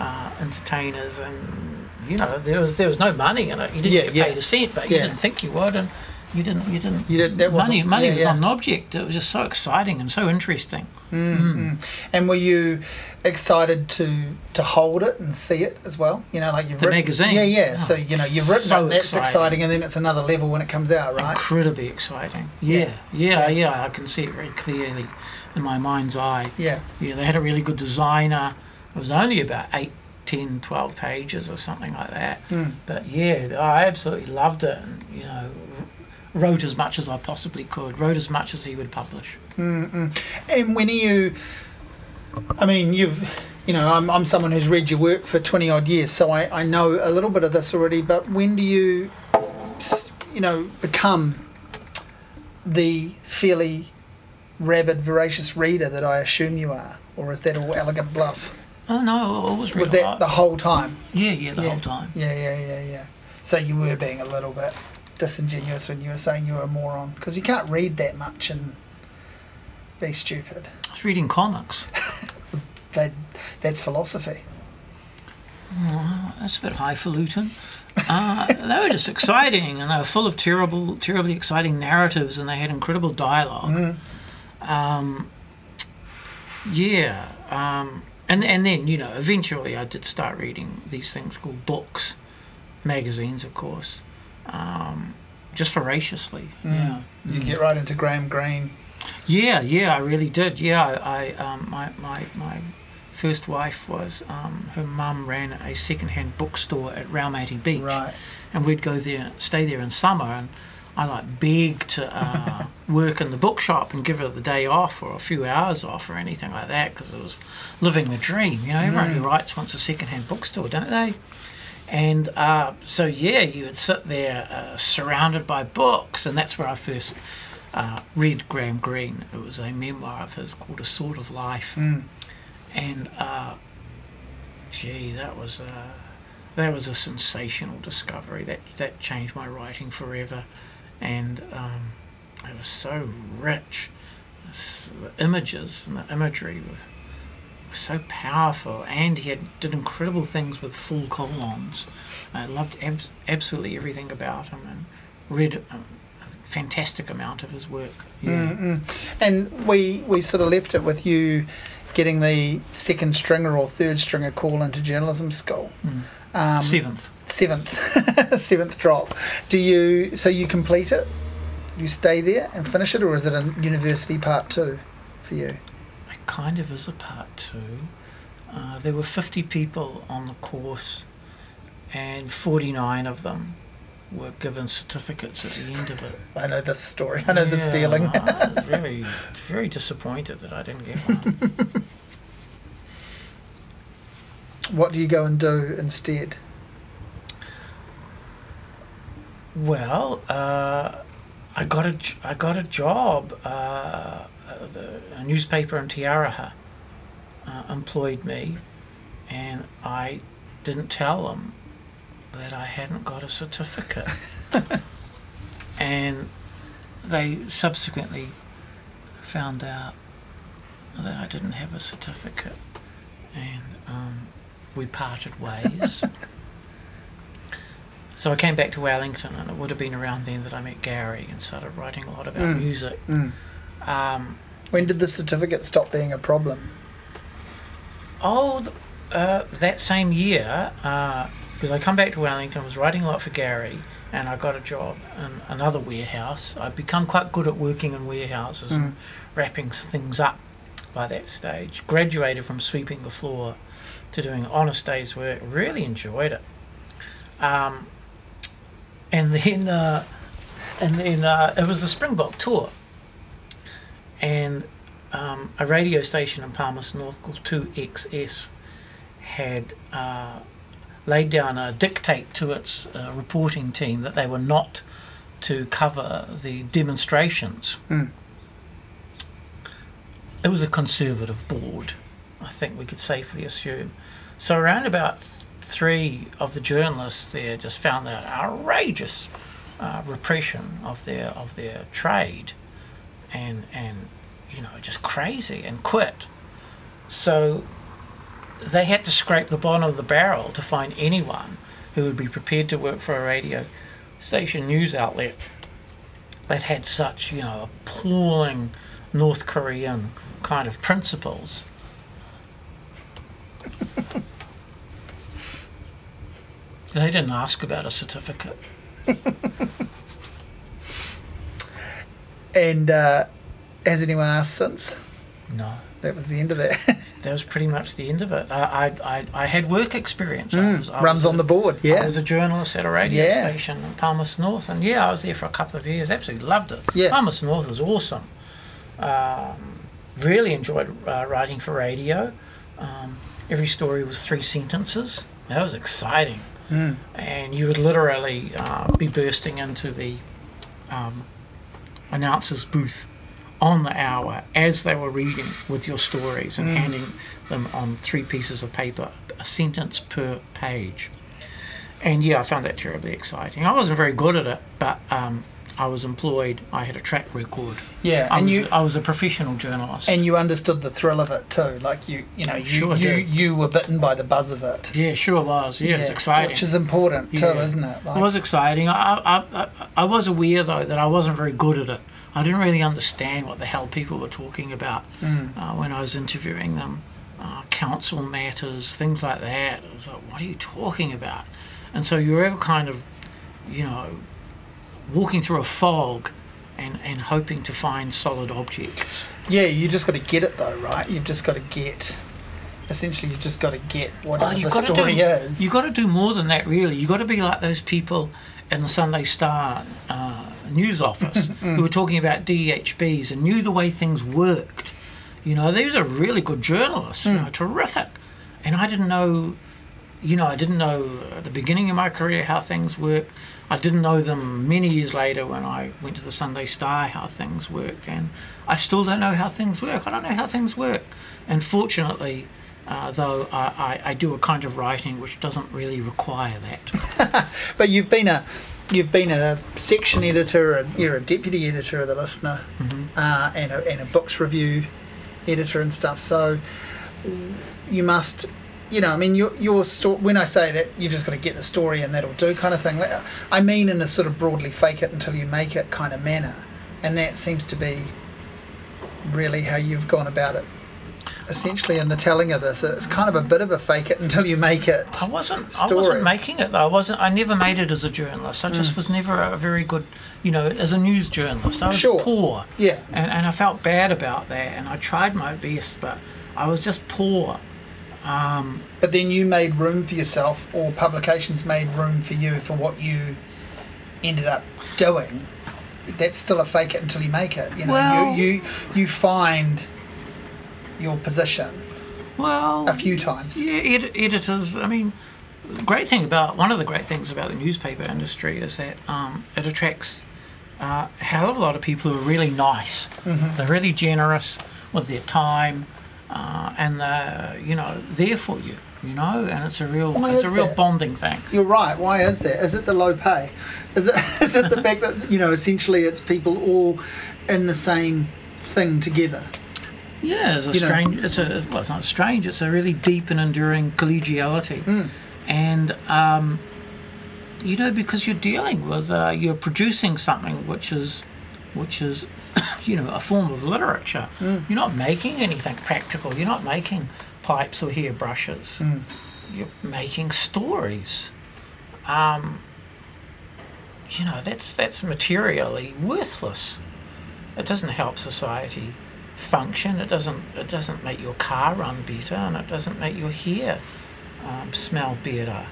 uh, entertainers, and you know there was there was no money in it. You didn't Yeah, get yeah. paid a cent, but you didn't think you would, and you didn't you didn't. You didn't that money money yeah, was yeah. not an object. It was just so exciting and so interesting. Mm, mm. Mm. And were you excited to to hold it and see it as well? You know, like you've The written, magazine? Yeah, yeah. Oh, so you know you've written so it. That's exciting. exciting. and then it's another level when it comes out, right? Incredibly exciting. Yeah. Yeah, yeah, yeah. I can see it very clearly in my mind's eye. Yeah. Yeah, they had a really good designer. It was only about 8, 10, 12 pages or something like that. Mm. But yeah, I absolutely loved it. And, you know, wrote as much as I possibly could, wrote as much as he would publish. And when are you? I mean, you've. You know, I'm, I'm someone who's read your work for 20 odd years, so I, I know a little bit of this already. But when do you, you know, become the fairly rabid, voracious reader that I assume you are? Or is that all elegant bluff? Oh, no, I always read Was that the whole time? Yeah, yeah, the Yeah. whole time. Yeah, yeah, yeah, yeah. So you were being a little bit disingenuous when you were saying you were a moron because you can't read that much and be stupid. I was reading comics. That that's philosophy. Oh, that's a bit highfalutin. Uh, they were just exciting, and they were full of terrible, terribly exciting narratives, and they had incredible dialogue. Um, yeah, um, and and then you know, eventually, I did start reading these things called books, magazines, of course, um, just voraciously. Yeah. You get right into Graham Greene. Yeah, yeah, I really did. Yeah, I, I um, my, my, my first wife was, um, her mum ran a second-hand bookstore at Raumati Beach. Right. And we'd go there, stay there in summer, and I like beg to uh, work in the bookshop and give her the day off or a few hours off or anything like that because it was living the dream. You know, everyone who writes wants a second-hand bookstore, don't they? And uh, so, yeah, you would sit there uh, surrounded by books, and that's where I first uh, read Graham Greene. It was a memoir of his called A Sort of Life. Mm. And, uh, gee, that was a, that was a sensational discovery. That, that changed my writing forever. And um, it was so rich. The images and the imagery were so powerful, and he had, did incredible things with full colons. I loved ab- absolutely everything about him and read a, a fantastic amount of his work. Yeah. Mm-mm. And we we sort of left it with you getting the second stringer or third stringer call into journalism school. Mm. Um, Seventh. Seventh seventh drop. Do you so you complete it? You stay there and finish it, or is it a university part two for you? It kind of is a part two. Uh, there were 50 people on the course, and 49 of them were given certificates at the end of it. I know this story. I know this feeling. I was very, very disappointed that I didn't get one. what do you go and do instead? Well, uh, I got a I got a job. Uh, uh, the, a newspaper in Te Aroha uh, employed me, and I didn't tell them that I hadn't got a certificate. and they subsequently found out that I didn't have a certificate, and um, we parted ways. So I came back to Wellington, and it would have been around then that I met Gary and started writing a lot about Mm. music. Mm. Um, When did the certificate stop being a problem? oh, uh, that same year, because I come back to Wellington, I was writing a lot for Gary, and I got a job in another warehouse. I'd become quite good at working in warehouses and wrapping things up by that stage. Graduated from sweeping the floor to doing honest day's work. Really enjoyed it. Um, and then, uh, and then uh, it was the Springbok tour, and um, a radio station in Palmerston North called 2XS had uh, laid down a dictate to its uh, reporting team that they were not to cover the demonstrations. Mm. It was a conservative board, I think we could safely assume. So around about three of the journalists there just found that outrageous uh, repression of their of their trade, and and you know just crazy and quit. So they had to scrape the bottom of the barrel to find anyone who would be prepared to work for a radio station news outlet that had such, you know, appalling North Korean kind of principles. they didn't ask about a certificate. And uh, has anyone asked since? No. That was the end of that. That was pretty much the end of it. I, I, I, I had work experience. I was, I Runs on a- the board, yeah. I was a journalist at a radio Yeah. station in Palmerston North, and yeah, I was there for a couple of years. Absolutely loved it. Yeah. Palmerston North was awesome. Um, really enjoyed uh, writing for radio. Um, every story was three sentences. That was exciting. Mm. And you would literally uh, be bursting into the um, announcer's booth on the hour as they were reading with your stories and handing them on three pieces of paper, a sentence per page. And yeah, I found that terribly exciting. I wasn't very good at it, but um, I was employed. I had a track record. Yeah, I and was, you I was a professional journalist. and you understood the thrill of it too. Like you, you know, you Sure you, you were bitten by the buzz of it. yeah, sure was. Yeah, it's exciting. Which is important too, isn't it? Like, It was exciting. I, I, I, I was aware though that I wasn't very good at it. I didn't really understand what the hell people were talking about Mm. uh, when I was interviewing them. Uh, council matters, things like that. I was like, what are you talking about? And so you're ever kind of, you know, walking through a fog and, and hoping to find solid objects. yeah, you just got to get it though, right? You've just got to get. Essentially, you've just got to get whatever Well, the got to story do, is. You've got to do more than that, really. You've got to be like those people in the Sunday Star uh, news office who were talking about DHBs and knew the way things worked. You know, these are really good journalists, you know, terrific. And I didn't know, you know, I didn't know at the beginning of my career how things worked. I didn't know them many years later when I went to the Sunday Star how things worked. And I still don't know how things work. I don't know how things work. And fortunately, uh, though I, I, I do a kind of writing which doesn't really require that. But you've been a you've been a section editor, and you're a deputy editor of the Listener, Mm-hmm. uh, and a and a books review editor and stuff. So you must, you know, I mean, your your sto- When I say that, you've just got to get the story and that'll do kind of thing. I mean, in a sort of broadly fake it until you make it kind of manner, and that seems to be really how you've gone about it. Essentially, in the telling of this, it's kind of a bit of a fake it until you make it. I wasn't. I wasn't making it though. I wasn't. I never made it as a journalist. I mm. just was never a very good, you know, as a news journalist. I was Sure. poor, Yeah. and and I felt bad about that. And I tried my best, but I was just poor. Um, But then you made room for yourself, or publications made room for you for what you ended up doing. That's still a fake it until you make it. You know, Well- you, you you find your position well, a few times. Yeah, ed- editors. I mean, the great thing about one of the great things about the newspaper industry is that um, it attracts uh, a hell of a lot of people who are really nice. Mm-hmm. They're really generous with their time, uh, and they're you know there for you. You know, and it's a real Why it's a real that? bonding thing. You're right. Why is that? Is it the low pay? Is it is it the fact that you know essentially it's people all in the same thing together? Yeah, it's a You know- strange. It's a well, it's not strange. It's a really deep and enduring collegiality, Hmm. and um, you know because you're dealing with uh, you're producing something which is which is you know a form of literature. Hmm. You're not making anything practical. You're not making pipes or hairbrushes. Hmm. You're making stories. Um, you know that's that's materially worthless. It doesn't help society function. It doesn't it doesn't make your car run better, and it doesn't make your hair um, smell better.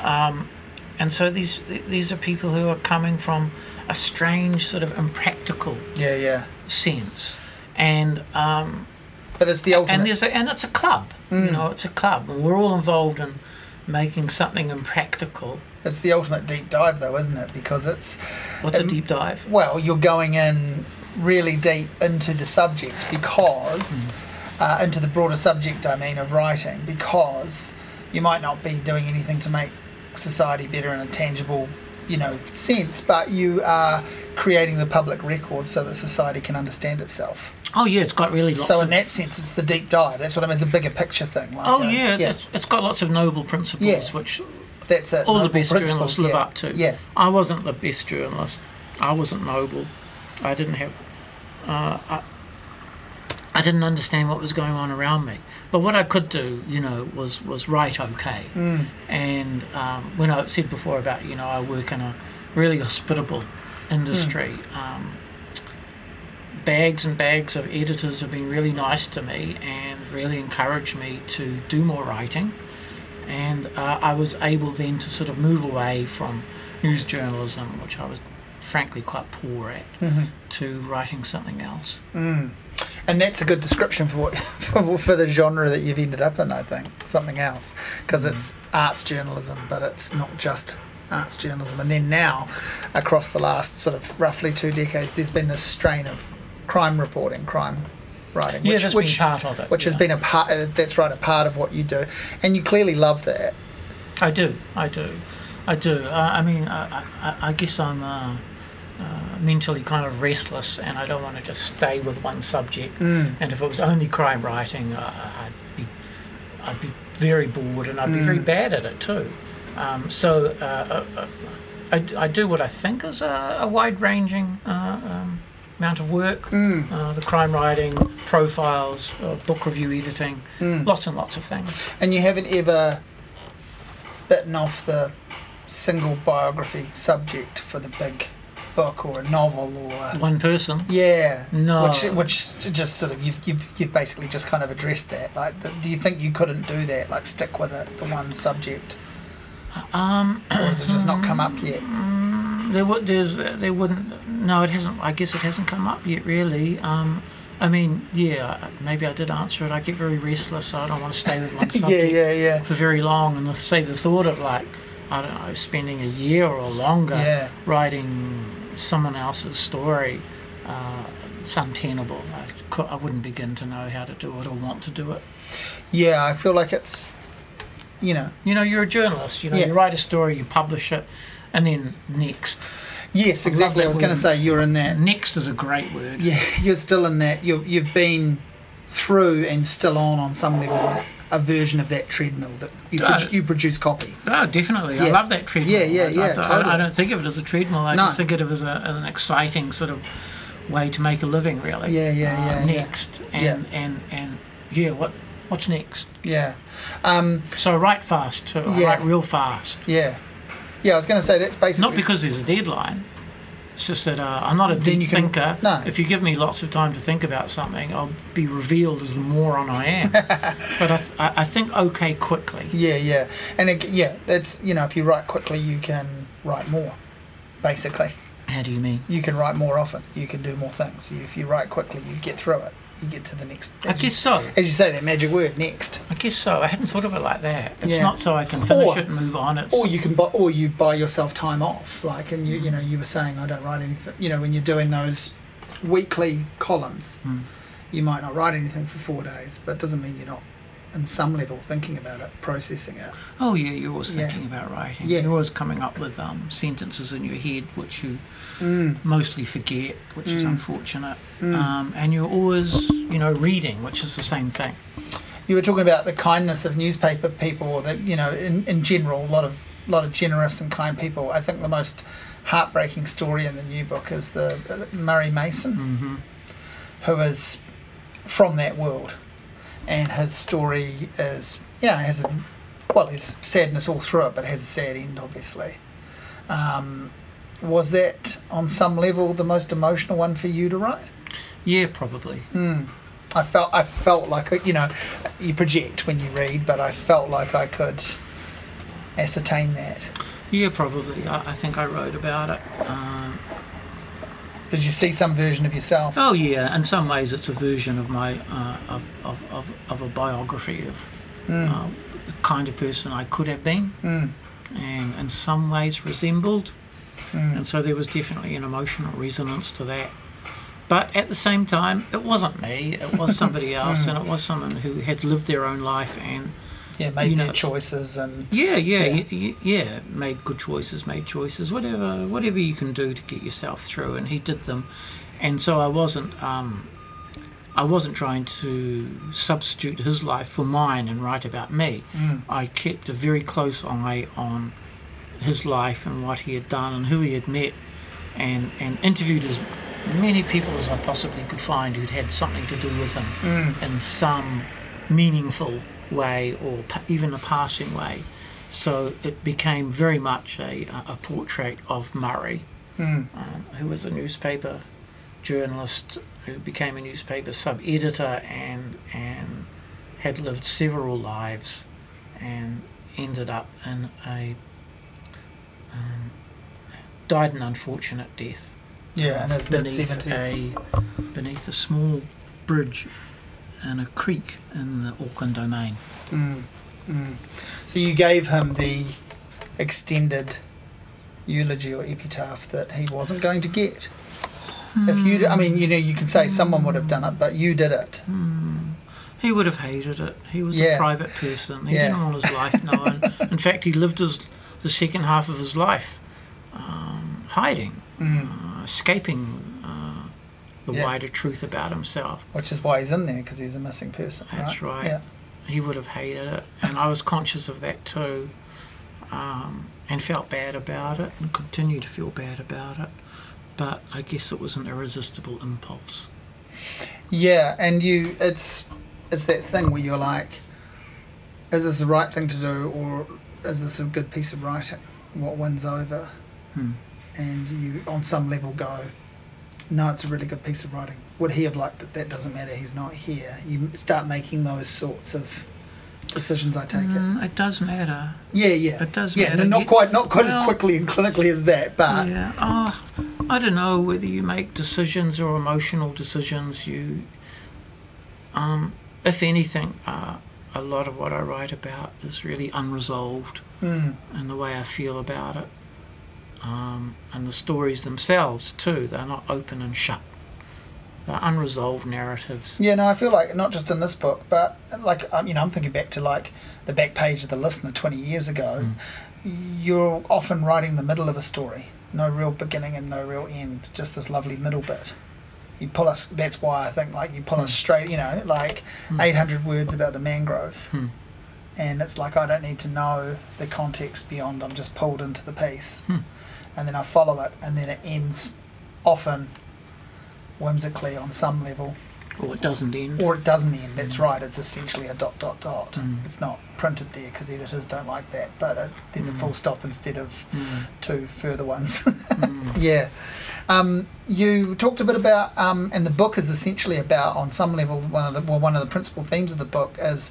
Um, and so these these are people who are coming from a strange sort of impractical Yeah, yeah. sense, and um, But it's the ultimate. and there's a, and it's a club. You know, it's a club, and we're all involved in making something impractical. it's the ultimate deep dive, though, isn't it? Because it's What's a Um, deep dive? well, you're going in really deep into the subject because uh, into the broader subject domain of writing because you might not be doing anything to make society better in a tangible you know sense but you are creating the public record so that society can understand itself Oh yeah, it's got really lots. So of, in that sense, it's the deep dive. That's what I mean. It's a bigger picture thing. Like, oh yeah, yeah, It's, it's got lots of noble principles, Yeah. which that's it. all the best journalists live yeah. up to. Yeah, I wasn't the best journalist. I wasn't noble. I didn't have. Uh, I, I didn't understand what was going on around me. But what I could do, you know, was was write okay. Mm. And um, when I said before about, you know, I work in a really hospitable industry. Hmm. Um, bags and bags of editors have been really nice to me and really encouraged me to do more writing. And uh, I was able then to sort of move away from news journalism, which I was frankly quite poor at, Mhm. to writing something else. Mm. And that's a good description for what for, for the genre that you've ended up in. I think something else because it's arts journalism, but it's not just arts journalism. And then now, across the last sort of roughly two decades, there's been this strain of crime reporting, crime writing, Yeah, which, that's which been part of it. which has been a part. uh, That's right, a part of what you do, and you clearly love that. I do, I do, I do. Uh, I mean, I, I, I guess I'm uh, uh, mentally kind of restless, and I don't want to just stay with one subject. Mm. And if it was only crime writing, uh, I'd be, I'd be very bored, and I'd be very Mm. bad at it too. Um, so uh, uh, I, I do what I think is a, a wide-ranging uh, um, amount of work. Mm. Uh, the crime writing, profiles, uh, book review editing, Mm. lots and lots of things. And you haven't ever bitten off the single biography subject for the big book or a novel or One person. yeah, No. which which just sort of you you've, you've basically just kind of addressed that. Like, the, do you think you couldn't do that? Like, stick with it, the one subject, Um, or has it just not come up yet? There would, there's, there wouldn't. No, it hasn't. I guess it hasn't come up yet, really. Um, I mean, yeah, maybe I did answer it. I get very restless, so I don't want to stay with one subject yeah, yeah, for very long. And say the thought of like, I don't know, spending a year or longer yeah. writing someone else's story, uh, it's untenable. I, cou- I wouldn't begin to know how to do it or want to do it. Yeah, I feel like it's, you know, You know, you're a journalist. You know, Yeah. you write a story, you publish it, and then next. yes, exactly. I that was going to say you're in that. Next is a great word. Yeah, you're still in that. You you've been through and still on on some level a version of that treadmill that you, Uh, produ- you produce copy. Oh, definitely. I love that treadmill. Yeah, yeah, I- I yeah, I, totally. I don't think of it as a treadmill. I No. just think of it as, a, an exciting sort of way to make a living, really. Yeah, yeah, Uh, yeah, yeah. Next, and and and yeah, what what's next? Yeah, um, So I write fast too. I Yeah. write real fast. yeah, yeah. I was going to say that's basically Not because there's a deadline. It's just that uh, I'm not a deep can- thinker. no. If you give me lots of time to think about something, I'll be revealed as the moron I am. but I, th- I think okay quickly. Yeah, yeah, and it, yeah, that's you know if you write quickly, you can write more. Basically, How do you mean? you can write more often. You can do more things. You, if you write quickly, you get through it. You get to the next. I as you- guess so. as you say that magic word next. I guess so. I hadn't thought of it like that. It's Yeah. not so I can finish Or- it and move on. It's Or you can buy, or you buy yourself time off. Like, and you, you know, you were saying I don't write anything. You know, when you're doing those weekly columns, Hmm. you might not write anything for four days, but it doesn't mean you're not, in some level, thinking about it, processing it. oh yeah, you're always Yeah. thinking about writing. Yeah. You're always coming up with um, sentences in your head which you Mm, mostly forget, which is Mm. unfortunate. mm. Um, and you're always, you know, reading, which is the same thing. you were talking about the kindness of newspaper people, that you know, in, in general, a lot of lot of generous and kind people. I think the most heartbreaking story in the new book is the uh, Murray Mason. hmm who is from that world, and his story is yeah has a well there's sadness all through it, but it has a sad end obviously. Um, was that on some level the most emotional one for you to write? Yeah, probably. Hmm. I felt I felt like you know you project when you read, but I felt like I could ascertain that. Yeah, probably. I, I think I wrote about it. Um, Did you see some version of yourself? oh yeah, in some ways it's a version of my uh, of, of, of, of a biography of Mm. uh, the kind of person I could have been, Mm. and in some ways resembled. Mm. And so there was definitely an emotional resonance to that. But at the same time, it wasn't me, it was somebody else, and it was someone who had lived their own life and, Yeah, made you their know- choices and yeah, yeah, Yeah. yeah, yeah, made good choices, made choices, whatever, whatever you can do to get yourself through, and he did them. And so I wasn't, um, I wasn't trying to substitute his life for mine and write about me. Mm. I kept a very close eye on his life and what he had done and who he had met, and and interviewed as many people as I possibly could find who'd had something to do with him Mm. in some meaningful way or pa- even a passing way. So it became very much a, a portrait of Murray, Mm. um, who was a newspaper journalist who became a newspaper sub editor and, and had lived several lives and ended up in a. Um, died an unfortunate death Yeah, his mid beneath a beneath a small bridge in a creek in the Auckland domain. Mm. Mm. So you gave him the extended eulogy or epitaph that he wasn't going to get. If you, I mean, you know, you can say someone would have done it, but you did it. Hmm. He would have hated it. He was Yeah. a private person. He Yeah. didn't want his life known. In fact, he lived his the second half of his life um, hiding, Mm. uh, escaping the Yeah. wider truth about himself. Which is why he's in there because he's a missing person. That's right. Yeah. He would have hated it, and I was conscious of that too, um, and felt bad about it, and continue to feel bad about it. But I guess it was an irresistible impulse. Yeah, and you, it's it's that thing where you're like, is this the right thing to do, or is this a good piece of writing? What wins over? Hmm. And you, on some level, go, no, it's a really good piece of writing. Would he have liked it? That doesn't matter. He's not here. You start making those sorts of decisions. I take it. Mm, it does matter. Yeah, yeah, It does yeah. matter. No, not quite, not quite as quickly and clinically as that, but yeah. Oh, I don't know whether you make decisions or emotional decisions. You, um, if anything, uh, a lot of what I write about is really unresolved mm, in the way I feel about it, um, and the stories themselves too. They're not open and shut. They're unresolved narratives. Yeah, no, I feel like not just in this book, but like um, you know, I'm thinking back to like the back page of the Listener 20 years ago. You're often writing the middle of a story, no real beginning and no real end, just this lovely middle bit. You pull us. That's why I think like you pull us straight. You know, like Hmm. 800 words about the mangroves, Hmm. and it's like I don't need to know the context beyond. I'm just pulled into the piece, Hmm. And then I follow it, and then it ends often whimsically on some level Or it doesn't end. or it doesn't end. That's right. It's essentially a dot dot dot. Mm. It's not printed there because editors don't like that. But it, there's a Mm. full stop instead of Mm, two further ones. mm. yeah. Um, you talked a bit about, um, and the book is essentially about, on some level, one of the well, one of the principal themes of the book is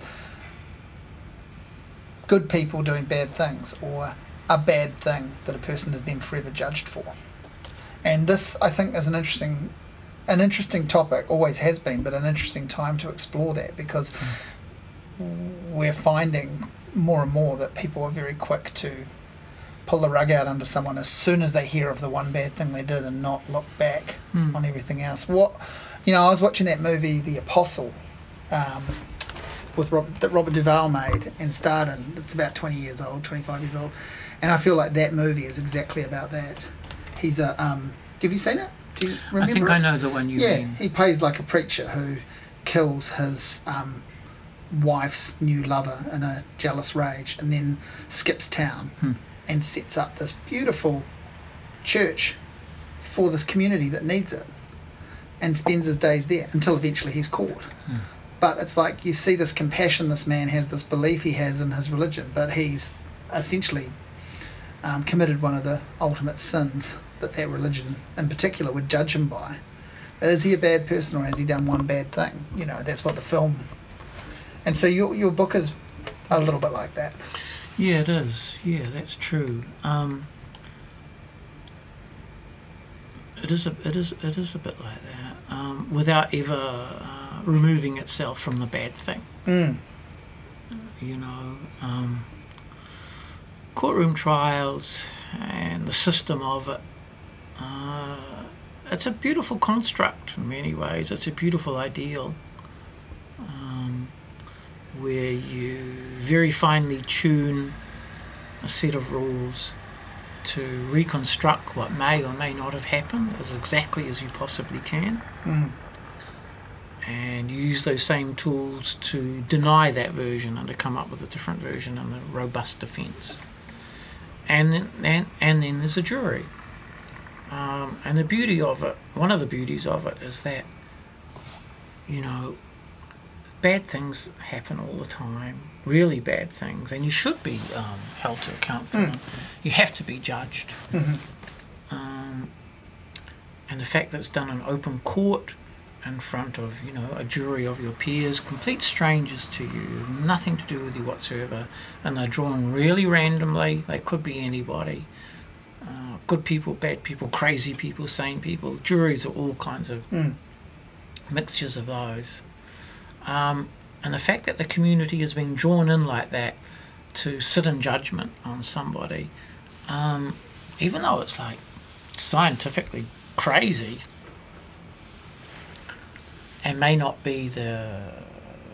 good people doing bad things, or a bad thing that a person is then forever judged for. And this, I think, is an interesting, an interesting topic. Always has been, but an interesting time to explore that because we're finding more and more that people are very quick to pull the rug out under someone as soon as they hear of the one bad thing they did and not look back Hmm. on everything else. What, you know, I was watching that movie, The Apostle, um, with Rob, that Robert Duvall made and starred in. It's about twenty years old, twenty five years old, and I feel like that movie is exactly about that. He's a. Um, have you seen it? Do you remember? I think it? I know the one you yeah, mean. he plays like a preacher who kills his um, wife's new lover in a jealous rage, and then skips town Hmm. and sets up this beautiful church for this community that needs it, and spends his days there until eventually he's caught. Hmm. But it's like you see this compassion this man has, this belief he has in his religion, but he's essentially um, committed one of the ultimate sins that that religion in particular would judge him by. Is he a bad person or has he done one bad thing? You know, that's what the film. And so your your book is a little bit like that. Yeah, it is. Yeah, that's true. Um, it is a it is it is a bit like that. Um, without ever uh, removing itself from the bad thing. Mm. You know, um, courtroom trials and the system of it. Uh, it's a beautiful construct in many ways. It's a beautiful ideal. Um, where you very finely tune a set of rules to reconstruct what may or may not have happened as exactly as you possibly can. Mm. And you use those same tools to deny that version and to come up with a different version and a robust defence. And then, and, and then there's a jury. Um, and the beauty of it, one of the beauties of it, is that, you know, bad things happen all the time, really bad things, and you should be um, held to account for Mm. them. You have to be judged. Mhm. Um, and the fact that it's done in open court in front of, you know, a jury of your peers, complete strangers to you, nothing to do with you whatsoever, and they're drawn really randomly. They could be anybody. Uh, good people, bad people, crazy people, sane people. Juries are all kinds of Mm. mixtures of those. Um, and the fact that the community is being drawn in like that to sit in judgment on somebody, um, even though it's like scientifically crazy and may not be the,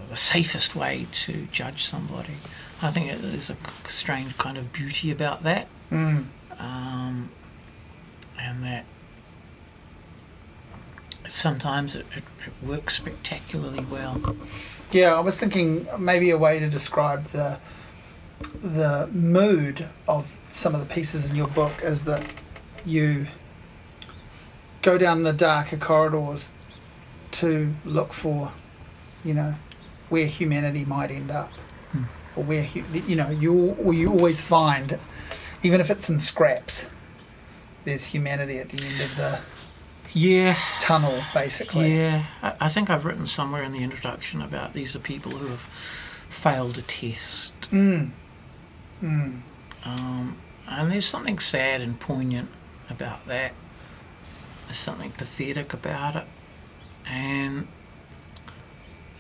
the safest way to judge somebody, I think it- there's a strange kind of beauty about that. Mm. Um, and that sometimes it, it, it works spectacularly well. Yeah, I was thinking maybe a way to describe the the mood of some of the pieces in your book is that you go down the darker corridors to look for, you know, where humanity might end up, Hmm. or where hu- you know you you always find, even if it's in scraps, there's humanity at the end of the Yeah, tunnel, basically. yeah. I, I think I've written somewhere in the introduction about these are people who have failed a test. Mm. Mm. Um, and there's something sad and poignant about that. There's something pathetic about it. And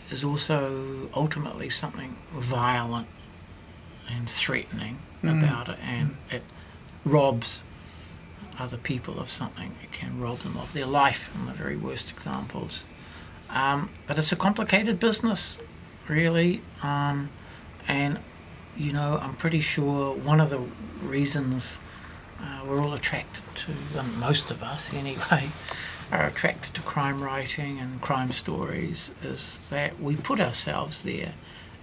there's also ultimately something violent and threatening Mm. about it. And it robs other people of something. It can rob them of their life in the very worst examples. Um, but it's a complicated business, really. Um, and you know, I'm pretty sure one of the reasons uh, we're all attracted to, um, most of us anyway, are attracted to crime writing and crime stories is that we put ourselves there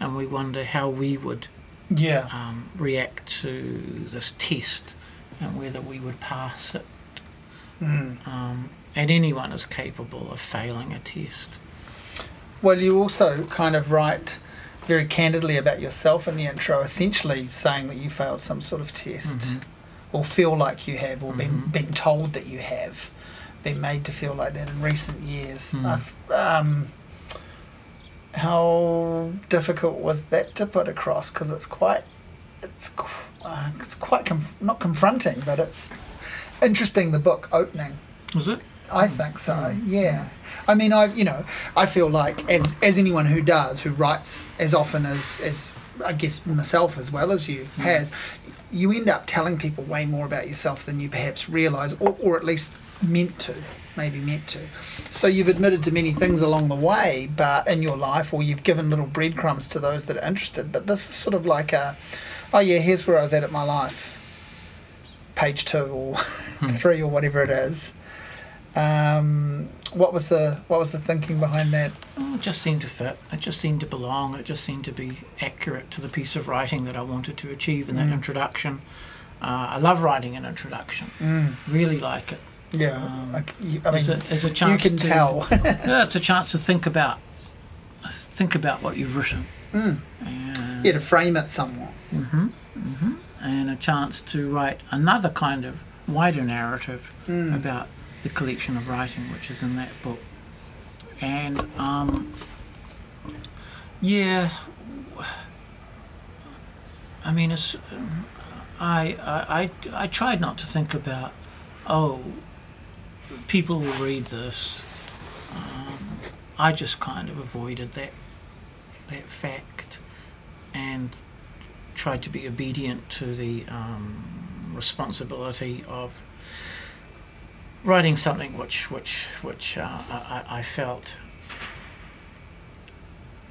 and we wonder how we would Yeah. um, react to this test and whether we would pass it. Mm. Um, and anyone is capable of failing a test. Well, you also kind of write very candidly about yourself in the intro, essentially saying that you failed some sort of test, Mhm. or feel like you have, or been Mhm. been told that you have, been made to feel like that in recent years. Mm. I've, um, how difficult was that to put across? Because it's quite, it's uh, it's quite conf- not confronting, but it's interesting. The book opening. Was it? I think so. Mm. Yeah. I mean, I you know, I feel like as as anyone who does, who writes as often as as I guess myself as well as you Mm. has, you end up telling people way more about yourself than you perhaps realise, or or at least meant to, maybe meant to. So you've admitted to many things along the way, but in your life, or you've given little breadcrumbs to those that are interested. But this is sort of like a, oh yeah, here's where I was at at my life. Page two or three or whatever it is. Um, what was the what was the thinking behind that? Oh, it just seemed to fit. It just seemed to belong. It just seemed to be accurate to the piece of writing that I wanted to achieve in that Mm. introduction. Uh, I love writing an introduction. Mm, Really like it. Yeah, Um, I, I mean, a, a you can to, tell. yeah, it's a chance to think about think about what you've written. mm, And, yeah, to frame it somewhat. hmm hmm and a chance to write another kind of wider narrative Mm. about the collection of writing which is in that book. And um, yeah, I mean, it's I, I I I tried not to think about oh people will read this. Um, I just kind of avoided that that fact and tried to be obedient to the um, responsibility of writing something which which which uh, I, I felt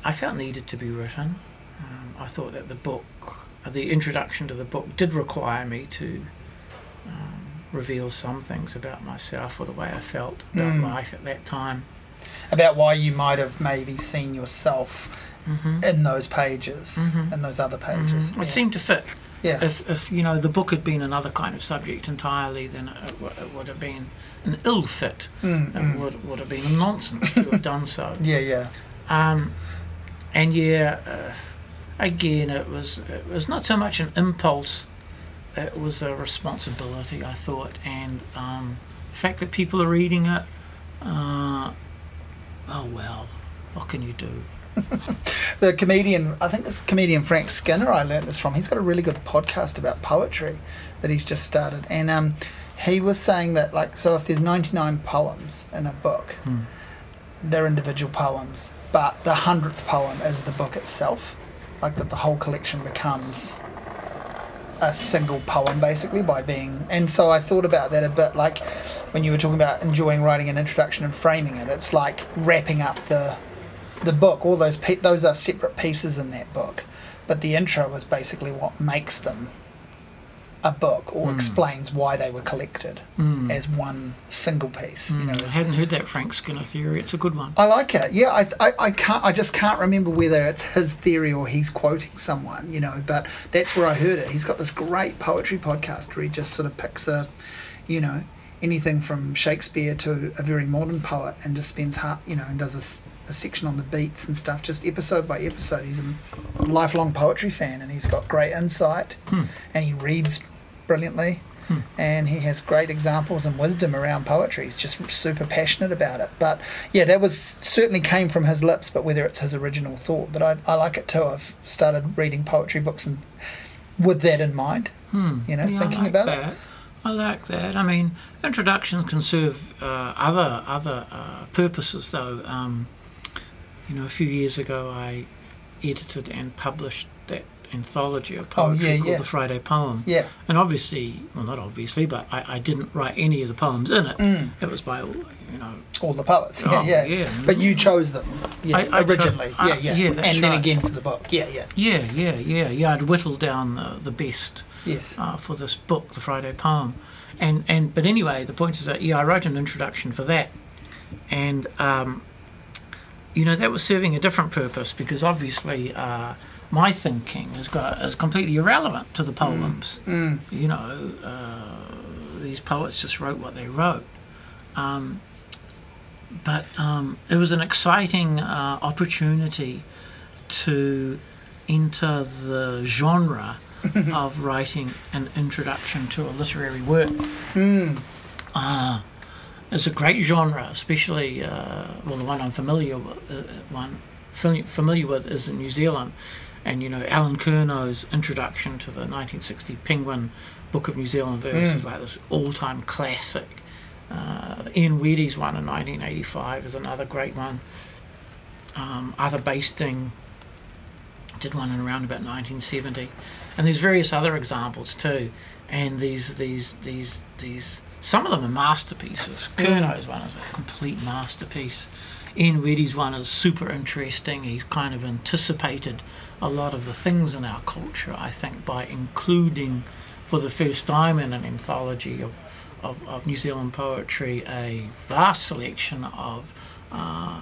I felt needed to be written. Um, I thought that the book, the introduction to the book, did require me to um, reveal some things about myself or the way I felt about Mm. life at that time. about why you might have maybe seen yourself Mm-hmm. in those pages, Mhm. in those other pages. It Yeah. seemed to fit. yeah. If, if you know the book had been another kind of subject entirely, then it, w- it would have been an ill fit. Mm, It mm. would would have been nonsense to have done so. Yeah, yeah. Um, and yeah, uh, again, it was it was not so much an impulse; it was a responsibility. I thought, and um, the fact that people are reading it, uh, oh well, what can you do? The comedian, I think it's comedian Frank Skinner. I learnt this from. He's got a really good podcast about poetry that he's just started, and um, he was saying that like, so if there's 99 poems in a book, Hmm. they're individual poems, but the hundredth poem is the book itself, like that the whole collection becomes a single poem basically by being. And so I thought about that a bit, like when you were talking about enjoying writing an introduction and framing it. It's like wrapping up the the book. All those pe- those are separate pieces in that book, but the intro is basically what makes them a book or Mm. explains why they were collected Mm. as one single piece. You know, Mm, I hadn't heard that Frank Skinner theory. It's a good one. I like it. Yeah, I, I, I can't. I just can't remember whether it's his theory or he's quoting someone. You know, but that's where I heard it. He's got this great poetry podcast where he just sort of picks a, you know, anything from Shakespeare to a very modern poet and just spends half, you know, and does a section on the beats and stuff, just episode by episode. He's a lifelong poetry fan and he's got great insight Hmm. and he reads brilliantly Hmm. and he has great examples and wisdom around poetry. He's just super passionate about it. But yeah, that was certainly came from his lips. But whether it's his original thought, but I, I like it too. I've started reading poetry books and with that in mind. Hmm. You know, Yeah, thinking like about it. I like that. I mean, introductions can serve uh, other other uh, purposes, though. Um, you know, a few years ago, I edited and published that anthology of Oh, poetry yeah, called yeah. the Friday Poem. Yeah. And obviously, well, not obviously, but I, I didn't write any of the poems in it. Mm. It was by, all, you know, All the poets. Oh, yeah, yeah, yeah. But you chose them. Yeah, I- I originally. I- yeah, yeah. that's and then right. again for the book. Yeah, yeah. yeah, yeah, yeah, yeah. I'd whittled down the, the best Yes. uh, for this book, the Friday poem, and and but anyway, the point is that yeah, I wrote an introduction for that, and um, you know that was serving a different purpose because obviously uh, my thinking is got is completely irrelevant to the poems. Mm. You know, uh, these poets just wrote what they wrote. Um, but um, it was an exciting uh, opportunity to enter the genre of writing an introduction to a literary work. Mm. Uh, it's a great genre, especially uh, well, the one I'm familiar with, uh, one familiar with is in New Zealand, and you know Allen Curnow's introduction to the 1960 Penguin Book of New Zealand Verse Mm. is like this all-time classic. Uh, Ian Wedde's one in 1985 is another great one. Um, Arthur Baysting did one in around about 1970, and there's various other examples too. And these these these these some of them are masterpieces. Curnow's one is a complete masterpiece. Ian Wedde's one is super interesting. He's kind of anticipated a lot of the things in our culture, I think, by including for the first time in an anthology of, of, of New Zealand poetry a vast selection of uh,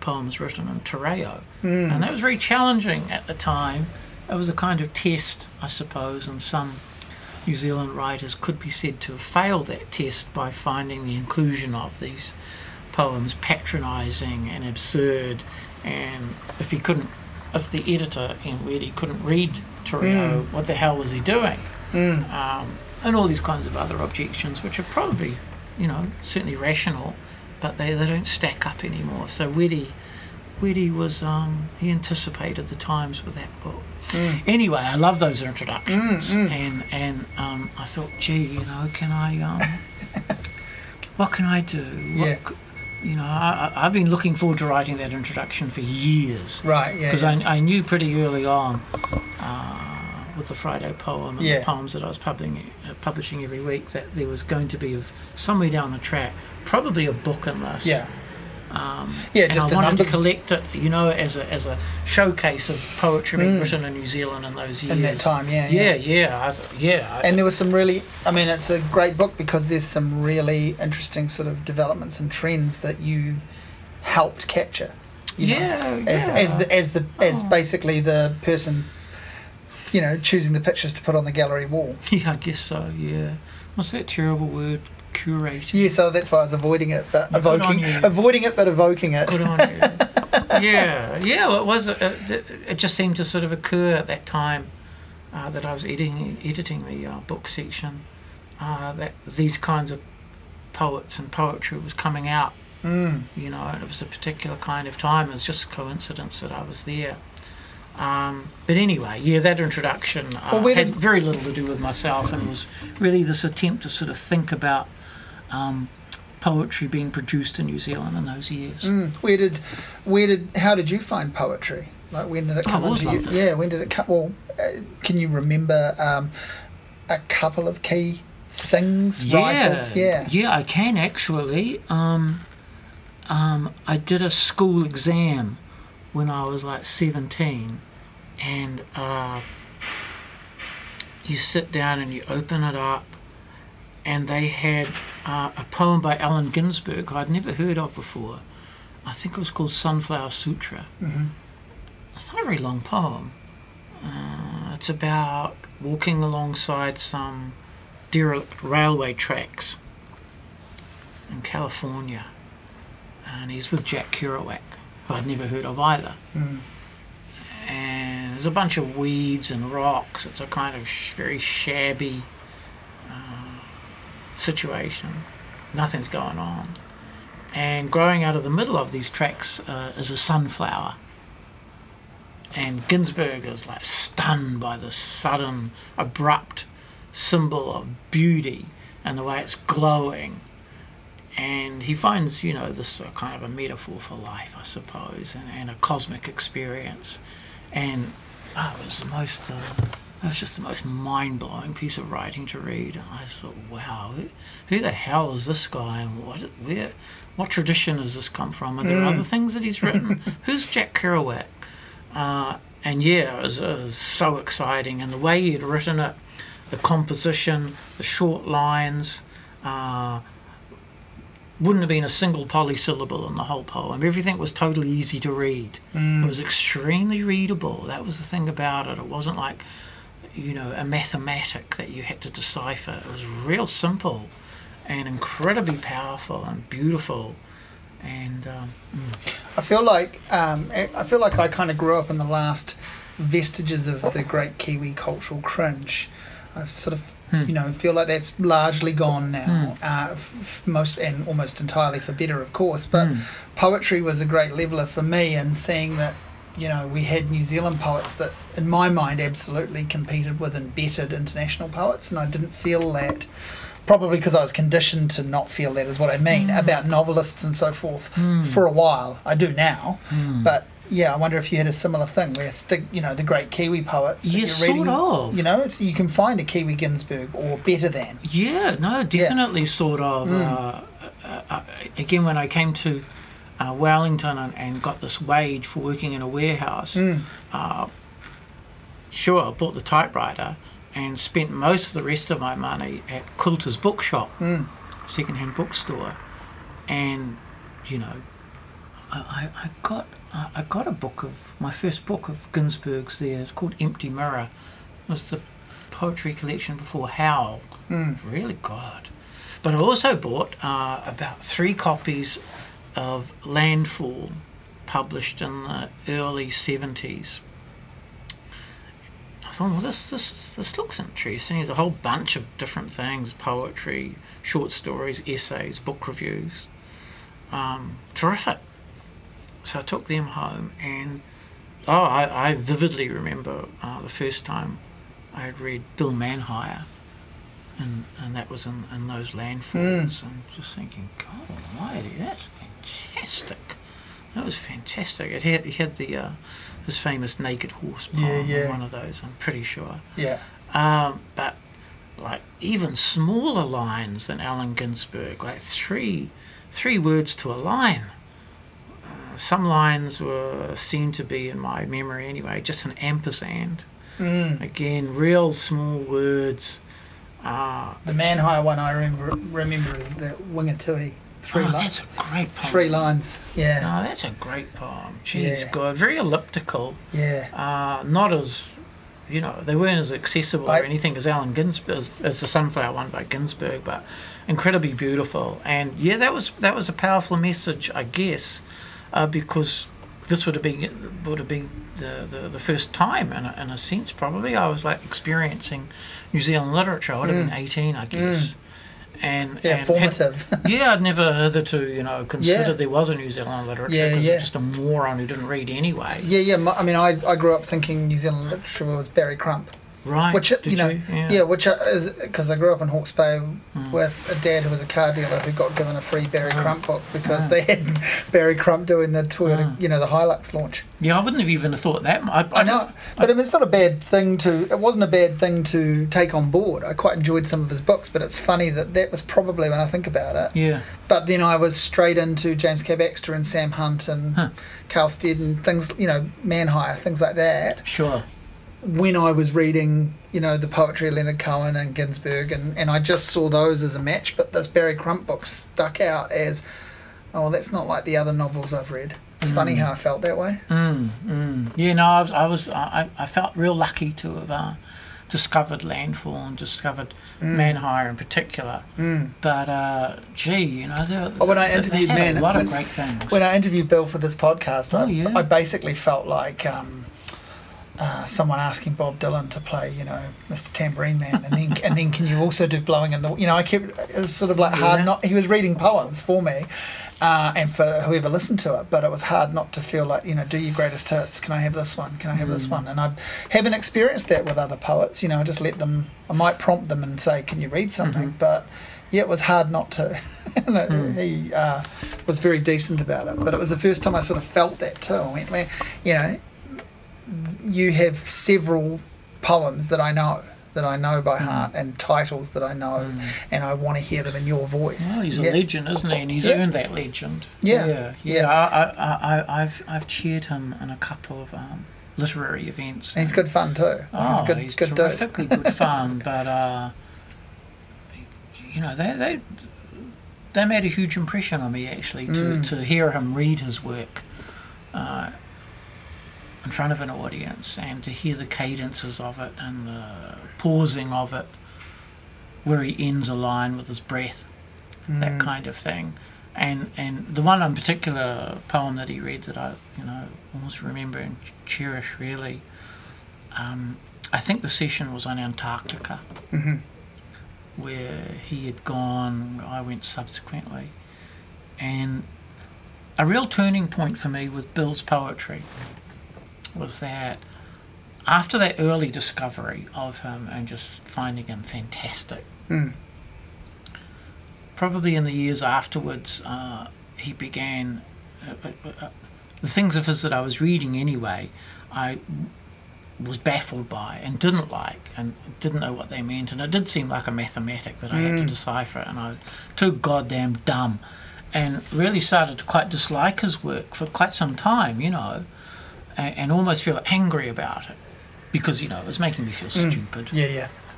poems written in Te Reo. Mm. And that was very challenging at the time. It was a kind of test, I suppose, and some New Zealand writers could be said to have failed that test by finding the inclusion of these poems patronising and absurd. And if he couldn't, if the editor Ian Wedde couldn't read Te Reo, Mm. what the hell was he doing? Mm. um, and all these kinds of other objections, which are probably, you know, certainly rational, but they, they don't stack up anymore. So Wedde, Wedde was um, he anticipated the times with that book. Mm. Anyway, I love those introductions, Mm, mm. and and um, I thought, gee, you know, can I, um, what can I do? What Yeah. You know, I, I've been looking forward to writing that introduction for years Right. Yeah. because yeah. I, I knew pretty early on uh, with the Friday poem and Yeah. the poems that I was publishing, uh, publishing every week that there was going to be a, somewhere down the track probably a book in this. yeah. Um, Yeah. and Just I a wanted numbers to collect it, you know, as a as a showcase of poetry being Mm. written in New Zealand in those years. in that time. Yeah. Yeah, yeah, I, yeah. I, And there was some really, I mean, it's a great book because there's some really interesting sort of developments and trends that you helped capture. you know, yeah, as yeah. as the as the as Oh. basically the person, you know, choosing the pictures to put on the gallery wall. yeah, I guess so. Yeah, what's that terrible word? Curating. Yeah, so that's why I was avoiding it, but Good evoking, avoiding it, but evoking it. Good on you. yeah, yeah. Well, it was. uh, It, it just seemed to sort of occur at that time uh, that I was editing editing the uh, book section. Uh, that these kinds of poets and poetry was coming out. Mm. You know, it was a particular kind of time. It was just a coincidence that I was there. Um, but anyway, yeah, that introduction uh, Well, had very little to do with myself, and was really this attempt to sort of think about um, poetry being produced in New Zealand in those years. Mm. Where did, where did, how did you find poetry? Like when did it Oh, come into you? it. Yeah, when did it come? Well, uh, can you remember um, a couple of key things, writers? Yeah. yeah, I can actually. Um, um, I did a school exam when I was like seventeen, and uh, you sit down and you open it up, and they had uh, a poem by Allen Ginsberg I'd never heard of before. I think it was called Sunflower Sutra. Mhm. It's not a very long poem. Uh, it's about walking alongside some derelict railway tracks in California. And he's with Jack Kerouac, who I'd never heard of either. Mm. And there's a bunch of weeds and rocks. It's a kind of sh- very shabby situation. Nothing's going on. And growing out of the middle of these tracks uh, is a sunflower. And Ginsberg is like stunned by this sudden, abrupt symbol of beauty and the way it's glowing. And he finds, you know, this uh, kind of a metaphor for life, I suppose, and, and a cosmic experience. And oh, it was the most, uh, it was just the most mind blowing piece of writing to read. And I just thought, wow, who, who the hell is this guy, and what, where, what tradition has this come from? Are there Mm. other things that he's written? Who's Jack Kerouac? Uh, and yeah, it was, it was so exciting, and the way he'd written it, the composition, the short lines. Uh, wouldn't have been a single polysyllable in the whole poem. Everything was totally easy to read. It Mm. was extremely readable. That was the thing about it. It wasn't like, you know, a mathematic that you had to decipher. It was real simple and incredibly powerful and beautiful. And um, I feel like um, I feel like I kind of grew up in the last vestiges of the great Kiwi cultural cringe. I sort of, Hmm. you know, feel like that's largely gone now. Uh, f- f- most and almost entirely for better, of course. But Hmm. poetry was a great leveler for me, and seeing that, you know, we had New Zealand poets that, in my mind, absolutely competed with and bettered international poets, and I didn't feel that. Probably because I was conditioned to not feel that is what I mean about novelists and so forth Hmm. for a while. I do now, Hmm. but yeah, I wonder if you had a similar thing where it's the you know the great Kiwi poets. that Yeah, you're sort of. You know, it's, you can find a Kiwi Ginsberg or better than. Yeah, no, definitely sort of. Mm. Uh, uh, uh, again, when I came to uh, Wellington and, and got this wage for working in a warehouse, Mm. uh, sure, I bought the typewriter and spent most of the rest of my money at Coulter's bookshop, Mm. second-hand bookstore, and you know, I, I, got I I got a book of my first book of Ginsberg's there. It's called Empty Mirror. It was the poetry collection before Howl. Mm. Really good. But I also bought uh, about three copies of Landfall, published in the early 70s. I thought, well, this, this, this looks interesting. There's a whole bunch of different things poetry, short stories, essays, book reviews. Um, terrific. So I took them home, and oh, I, I vividly remember uh, the first time I had read Bill Manhire, and, and that was in, in those landfalls, and just thinking, God Almighty, that's fantastic. That was fantastic. It had, he had the uh, his famous naked horse poem, Yeah, in yeah. one of those. I'm pretty sure. Yeah. Um, but like even smaller lines than Allen Ginsberg, like three three words to a line. Uh, some lines were seemed to be in my memory anyway, just an ampersand. Mm. Again, real small words. Uh, The Manhire one I remember remember is the Wingatui Three oh, lines. that's a great poem. Three lines. Yeah. Oh, that's a great poem. Jeez, Yeah. God, very elliptical. Yeah. Uh, not as, you know, they weren't as accessible I- or anything as Allen Ginsberg, as, as the Sunflower one by Ginsberg, but incredibly beautiful. And yeah, that was that was a powerful message, I guess, uh, because this would have been would have been the, the, the first time, in a, in a sense, probably I was like experiencing New Zealand literature. I would have been eighteen, I guess. And. Yeah, and had- formative. yeah, I'd never hitherto, you know, considered Yeah. there was a New Zealand literature Yeah, yeah. Just a moron who didn't read anyway. yeah, yeah. I mean, I, I grew up thinking New Zealand literature was Barry Crump. Right. Which, Did you know, Yeah. Yeah, which uh, is because I grew up in Hawke's Bay Mm. with a dad who was a car dealer who got given a free Barry Oh. Crump book because Oh. they had Barry Crump doing the Toyota, Oh. you know, the Hilux launch. Yeah, I wouldn't have even thought that. I, I know, but I mean, it's not a bad thing to. It wasn't a bad thing to take on board. I quite enjoyed some of his books, but it's funny that that was probably when I think about it. Yeah. But then I was straight into James K. Baxter and Sam Hunt and Huh. Karl Stead and things, you know, Manhire, things like that. Sure. When I was reading, you know, the poetry of Leonard Cohen and Ginsberg, and, and I just saw those as a match. But this Barry Crump book stuck out as, oh, that's not like the other novels I've read. It's funny Mm. how I felt that way. Mm, mm. Yeah, no, I was, I, was I, I felt real lucky to have uh, discovered Landfall and discovered Mm. Manhire in particular. Mm. But, uh, gee, you know, they, Oh, when I interviewed Man- a lot when- of great things. When I interviewed Bill for this podcast, Oh, I, yeah. I basically felt like um, uh, someone asking Bob Dylan to play, you know, Mr. Tambourine Man, and then and then can you also do blowing in the, you know, I kept it was sort of like hard Yeah. not. He was reading poems for me. Uh, and for whoever listened to it, but it was hard not to feel like, you know, do your greatest hits. Can I have this one? Can I have Mm. this one? And I haven't experienced that with other poets. You know, I just let them, I might prompt them and say, can you read something? Mhm. But yeah, it was hard not to. Mm. He uh, was very decent about it. But it was the first time I sort of felt that too. I went, you know, you have several poems that I know, that I know by heart, and titles that I know, Mm. and I want to hear them in your voice. Well, he's yeah. a legend, isn't he? And he's Yeah. earned that legend. Yeah, yeah, yeah. yeah. I, I, I, I've, I've cheered him in a couple of um, literary events. And he's good fun too. Oh, he's good, he's good dude. terrifically good fun, but uh, you know they they they made a huge impression on me actually to, Mm. to hear him read his work uh, in front of an audience and to hear the cadences of it and the pausing of it, where he ends a line with his breath, that Mm. kind of thing. And and the one in particular poem that he read that I you know almost remember and cherish really. Um, I think the session was on Antarctica Mhm. where he had gone. I went subsequently, and a real turning point for me with Bill's poetry was that after that early discovery of him and just finding him fantastic, Mm. probably in the years afterwards, uh, he began uh, uh, uh, the things of his that I was reading anyway. I was baffled by and didn't like and didn't know what they meant, and it did seem like a mathematic that I had to Mm. decipher, and I was too goddamn dumb, and really started to quite dislike his work for quite some time, you know, and, and almost feel angry about it because you know it was making me feel Mm. stupid. Yeah,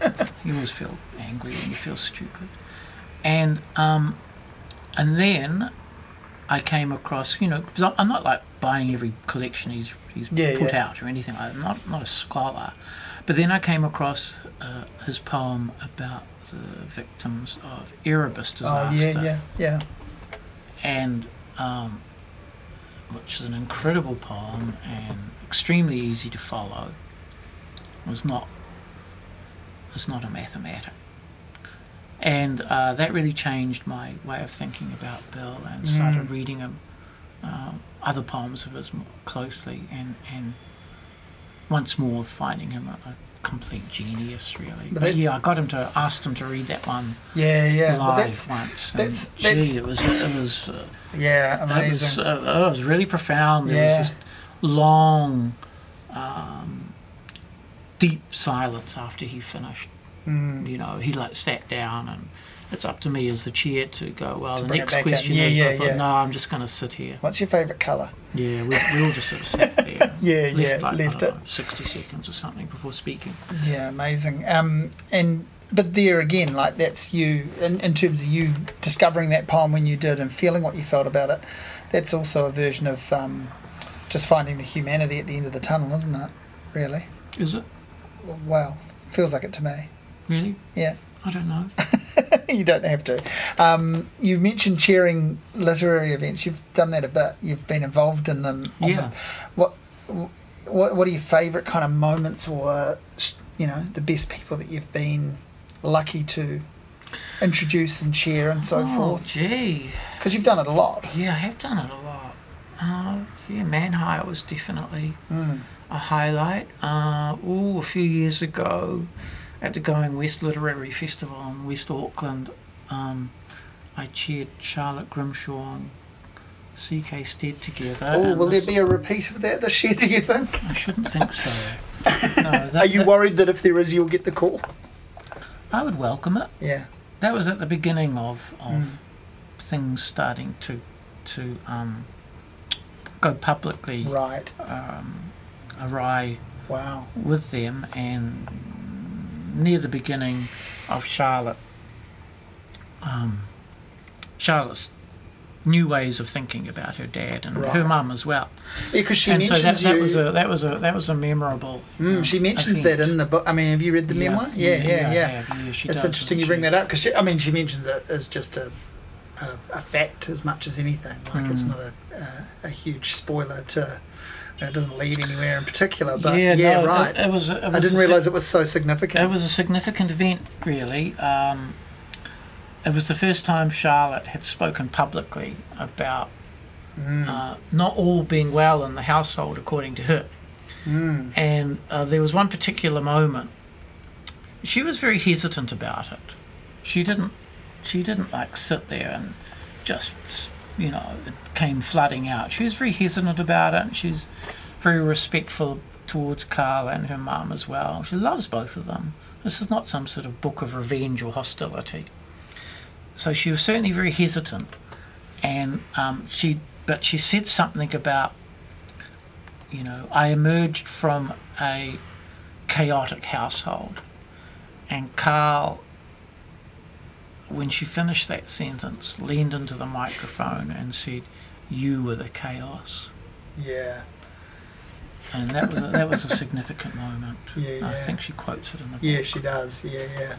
yeah. You always feel angry when you feel stupid. And um, and then I came across, you know, because I'm- I'm not like buying every collection he's he's Yeah, put yeah. out or anything like that. I'm not not a scholar, but then I came across uh, his poem about the victims of Erebus disaster, Oh, yeah, yeah, yeah. and um, which is an incredible poem and extremely easy to follow. Was not it's not a mathematic. And uh, that really changed my way of thinking about Bill and started Mm. reading him, uh, other poems of his more closely and, and once more finding him a, a complete genius, really. But But, yeah, I got him to, ask him to read that one Yeah, yeah. Live that's once. and that's- gee, that's- it was, it was, uh, yeah, it was, amazing. uh, it was really profound. There Yeah. was this long, um, deep silence after he finished. Mm. You know, he like sat down, and it's up to me as the chair to go. Well, To the next question Yeah, is. yeah, I thought, yeah. no, I'm just going to sit here. What's your favourite colour? Yeah, we, we all just sort of sat there. Yeah, left yeah, like, left it. know, Sixty seconds or something before speaking. Yeah, amazing. Um, and but there again, like that's you in, in terms of you discovering that poem when you did and feeling what you felt about it. That's also a version of um, just finding the humanity at the end of the tunnel, isn't it? Really? Is it Well, feels like it to me. really? Yeah. I don't know. you don't have to. Um, you mentioned chairing literary events. You've done that a bit. You've been involved in them. on Yeah. them. What, what What are your favourite kind of moments, or you know, the best people that you've been lucky to introduce and chair and so oh, forth? gee. Because you've done it a lot. Yeah, I have done it a lot. Uh, yeah, Manhire was definitely Mm. a highlight. Uh, ooh, a few years ago at the Going West Literary Festival in West Auckland, um, I chaired Charlotte Grimshaw and C.K. Stead together. Oh, will there be a repeat of that this year? Do you think? I shouldn't think so. No, that, Are you that- worried that if there is, you'll get the call? I would welcome it. Yeah. That was at the beginning of, of Mm. things starting to to um, go publicly Right. um, awry Wow. with them, and near the beginning of Charlotte, um, Charlotte's new ways of thinking about her dad and her mum as well. Yeah, because she and so that, that you. was a that was a that was a memorable. Mm, um, she mentions event. that in the book. I mean, have you read the Yeah, memoir? Yeah, yeah, yeah. yeah, she it's does, interesting you bring that up because I mean, she mentions it as just a a, a fact as much as anything. Like it's Mm. not a, a a huge spoiler to. It doesn't lead anywhere in particular, but yeah, yeah, no, right. It, it was. It was I didn't realise it was so significant. It was a significant event, really. Um, it was the first time Charlotte had spoken publicly about Mm, uh, not all being well in the household, according to her. mm, And uh, there was one particular moment. She was very hesitant about it. She didn't. She didn't like sit there and just, you know, it came flooding out. She was very hesitant about it. She's very respectful towards Karl and her mum as well. She loves both of them. This is not some sort of book of revenge or hostility. So she was certainly very hesitant, and um, she but she said something about, you know, I emerged from a chaotic household, and Karl, when she finished that sentence, leaned into the microphone and said, "You were the chaos." yeah, And that was a, that was a significant moment. yeah, yeah. I think she quotes it in the book. Yeah, she does. Yeah, yeah.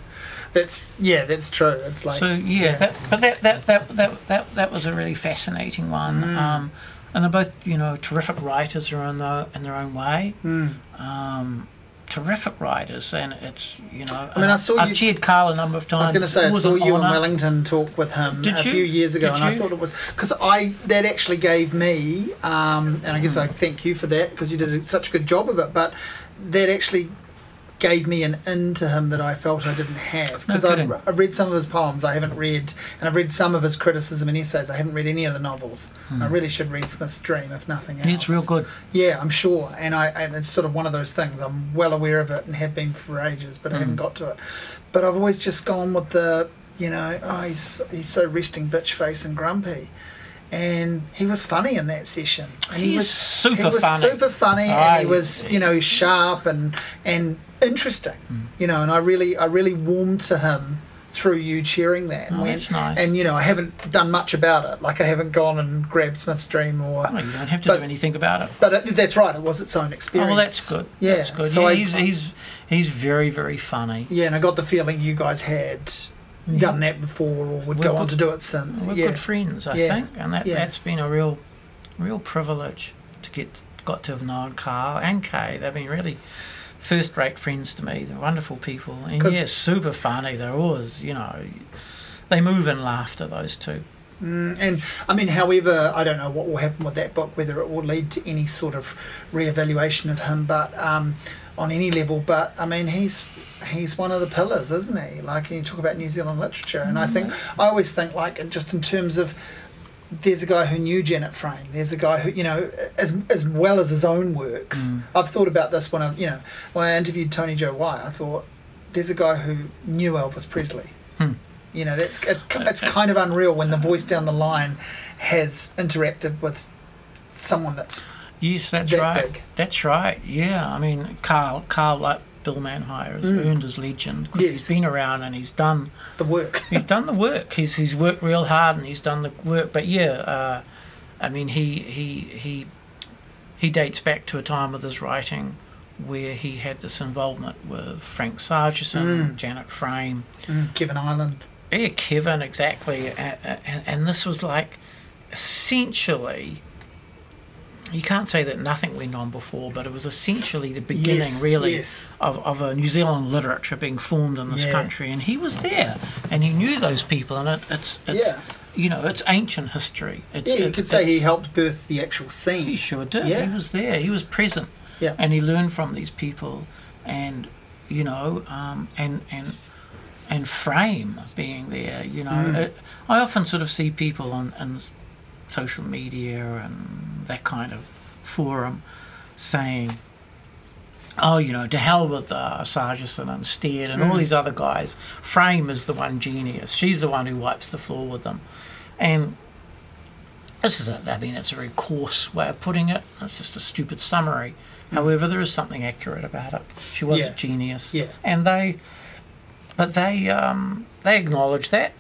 That's yeah, that's true. It's like so yeah, That, but that, that, that, that, that, that was a really fascinating one. Mm. Um, and they're both, you know, terrific writers in, the, in their own way. Mm. Um, terrific writers, and it's, you know, I mean, I saw I've you- chaired Karl a number of times. I was going to say I saw you in. Wellington talk with him Did a you? few years ago, Did and I thought it was because I that actually gave me, um, and I guess I Hmm. thank you for that because you did such a good job of it. But that actually gave me an into him that I felt I didn't have because No I kidding. I read some of his poems I haven't read, and I've read some of his criticism and essays. I haven't read any of the novels. I really should read Smith's Dream if nothing else. Hmm. Yeah, it's real good. Yeah, I'm sure, and I and it's sort of one of those things. I'm well aware of it and have been for ages, but I haven't Mm. got to it. But I've always just gone with the, you know, oh, he's he's so resting bitch face and grumpy, and he was funny in that session, and he was super funny. he was funny. super funny, and he was you know sharp and and interesting, Mm. you know, and I really I really warmed to him through you cheering that. and Oh, that's nice. And you know, I haven't done much about it. Like I haven't gone and grabbed Smith's Dream or. Well, you don't have to But- do anything about it. But it, that's right. It was its own Oh, experience. well, that's good. Yeah, That's good. so yeah, I- he's, he's, he's very, very funny. Yeah, and I got the feeling you guys had done that before or would We're go on good- to do it since. We're yeah. good friends, I think, and that, that's been a real, real privilege to get got to have known Karl and Kay. They've been really first-rate friends to me. They're wonderful people, and yeah, super funny. They're always, you know, they move in laughter. Those two. Mm, and I mean, however, I don't know what will happen with that book, whether it will lead to any sort of re-evaluation of him, but um, on any level. But I mean, he's he's one of the pillars, isn't he? Like you talk about New Zealand literature, and I think I always think like just in terms of. There's a guy who knew Janet Frame. There's a guy who, you know, as as well as his own works. Mm. I've thought about this when I, you know, when I interviewed Tony Joe White. I thought, there's a guy who knew Elvis Presley. Hmm. You know, that's it's, it's kind of unreal when the voice down the line has interacted with someone that's Yes, that's That right. big. That's right. Yeah, I mean, Karl, Karl, like Bill Manhire has earned his legend because Yes. he's been around and he's done The work. he's done the work. He's he's worked real hard and he's done the work. But yeah, uh, I mean he he he he dates back to a time with his writing where he had this involvement with Frank Sargeson, Janet Frame, Mm, Kevin Ireland. yeah, Kevin exactly, and, and, and this was like essentially. You can't say that nothing went on before, but it was essentially the beginning, Yes, really, yes. of, of a New Zealand literature being formed in this Yeah. country. And he was there, and he knew those people, and it, it's, it's Yeah. you know, it's ancient history. It's, Yeah, you it's- could say he helped birth the actual scene. he sure did. Yeah. He was there. He was present. Yeah. And he learned from these people, and you know, um, and and and frame being there. You know, Mm. it, I often sort of see people on, on social media and that kind of forum saying. Oh, you know, to hell with uh, Sargeson and Stead and all Mm. these other guys. Frame is the one genius. She's the one who wipes the floor with them. And this is a, I mean, it's a very coarse way of putting it. It's just a stupid summary. However, there is something accurate about it. She was Yeah. a genius. Yeah. And they, but they, um, they acknowledge that.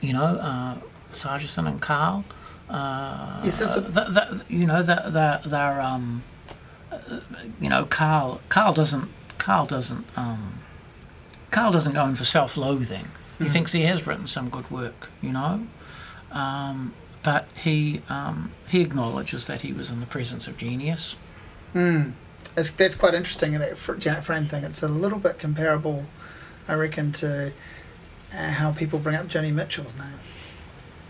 You know, uh, Sargeson and Karl. Uh, Yes, that's a- th th you know, they're, they're, they're um, you know, Karl. Karl doesn't. Karl doesn't. Um, Karl doesn't go in for self-loathing. He Mhm. thinks he has written some good work. You know. Um, but he um, he acknowledges that he was in the presence of genius. Mm. It's, that's quite interesting in that fr- Janet Frame thing. It's a little bit comparable, I reckon, to uh, how people bring up Joni Mitchell's name.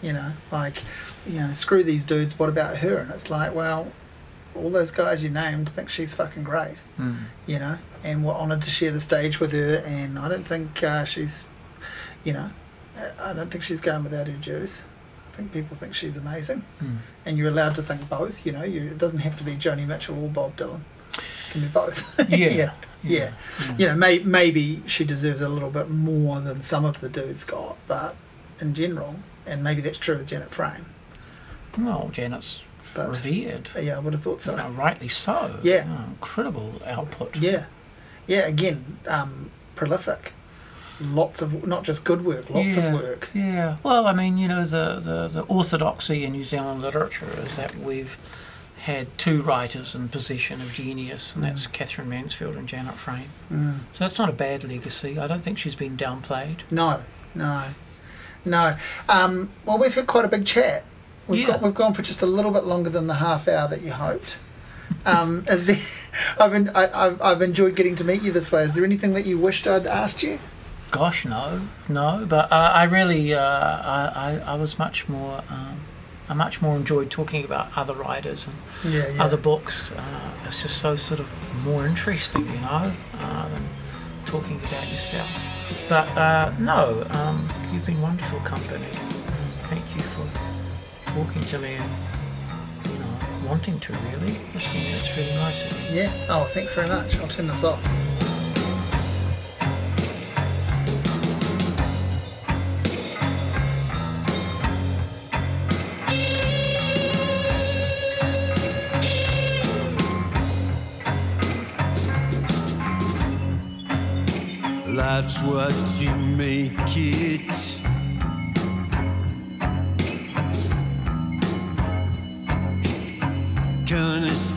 You know, like, you know, screw these dudes, what about her? And it's like, well, all those guys you named think she's fucking great, Mm. you know, and we're honoured to share the stage with her. And I don't think uh, she's, you know, I- I don't think she's going without her dues. I think people think she's amazing Mm. and you're allowed to think both. You know, you, it doesn't have to be Joni Mitchell or Bob Dylan. It can be both. Yeah. yeah. Yeah. Yeah. You know, may, maybe she deserves a little bit more than some of the dudes got, but in general, and maybe that's true with Janet Frame. Well, Janet's But revered. yeah, I would have thought so. You know, rightly so. Yeah. You know, incredible output. Yeah, yeah. Again, um, prolific. Lots of not just good work, lots yeah. of work. Yeah. Well, I mean, you know, the, the, the orthodoxy in New Zealand literature is that we've had two writers in possession of genius, and that's Katherine Mansfield and Janet Frame. Mm. So that's not a bad legacy. I don't think she's been downplayed. No, no, no. Um, well, we've had quite a big chat. We've Yeah. got we've gone for just a little bit longer than the half hour that you hoped. Um, is there? I've, en- I, I've I've enjoyed getting to meet you this way. Is there anything that you wished I'd asked you? Gosh, no, no. But uh, I really, uh, I, I, I was much more, um, I much more enjoyed talking about other writers and Yeah, yeah. other books. Uh, it's just so sort of more interesting, you know, uh, than talking about yourself. But uh, no, um, you've been wonderful company. Thank you for talking to me and you know wanting to really. It's been it's really nice of you. yeah. Oh, thanks very much. I'll turn this off. That's what you make it. Gonna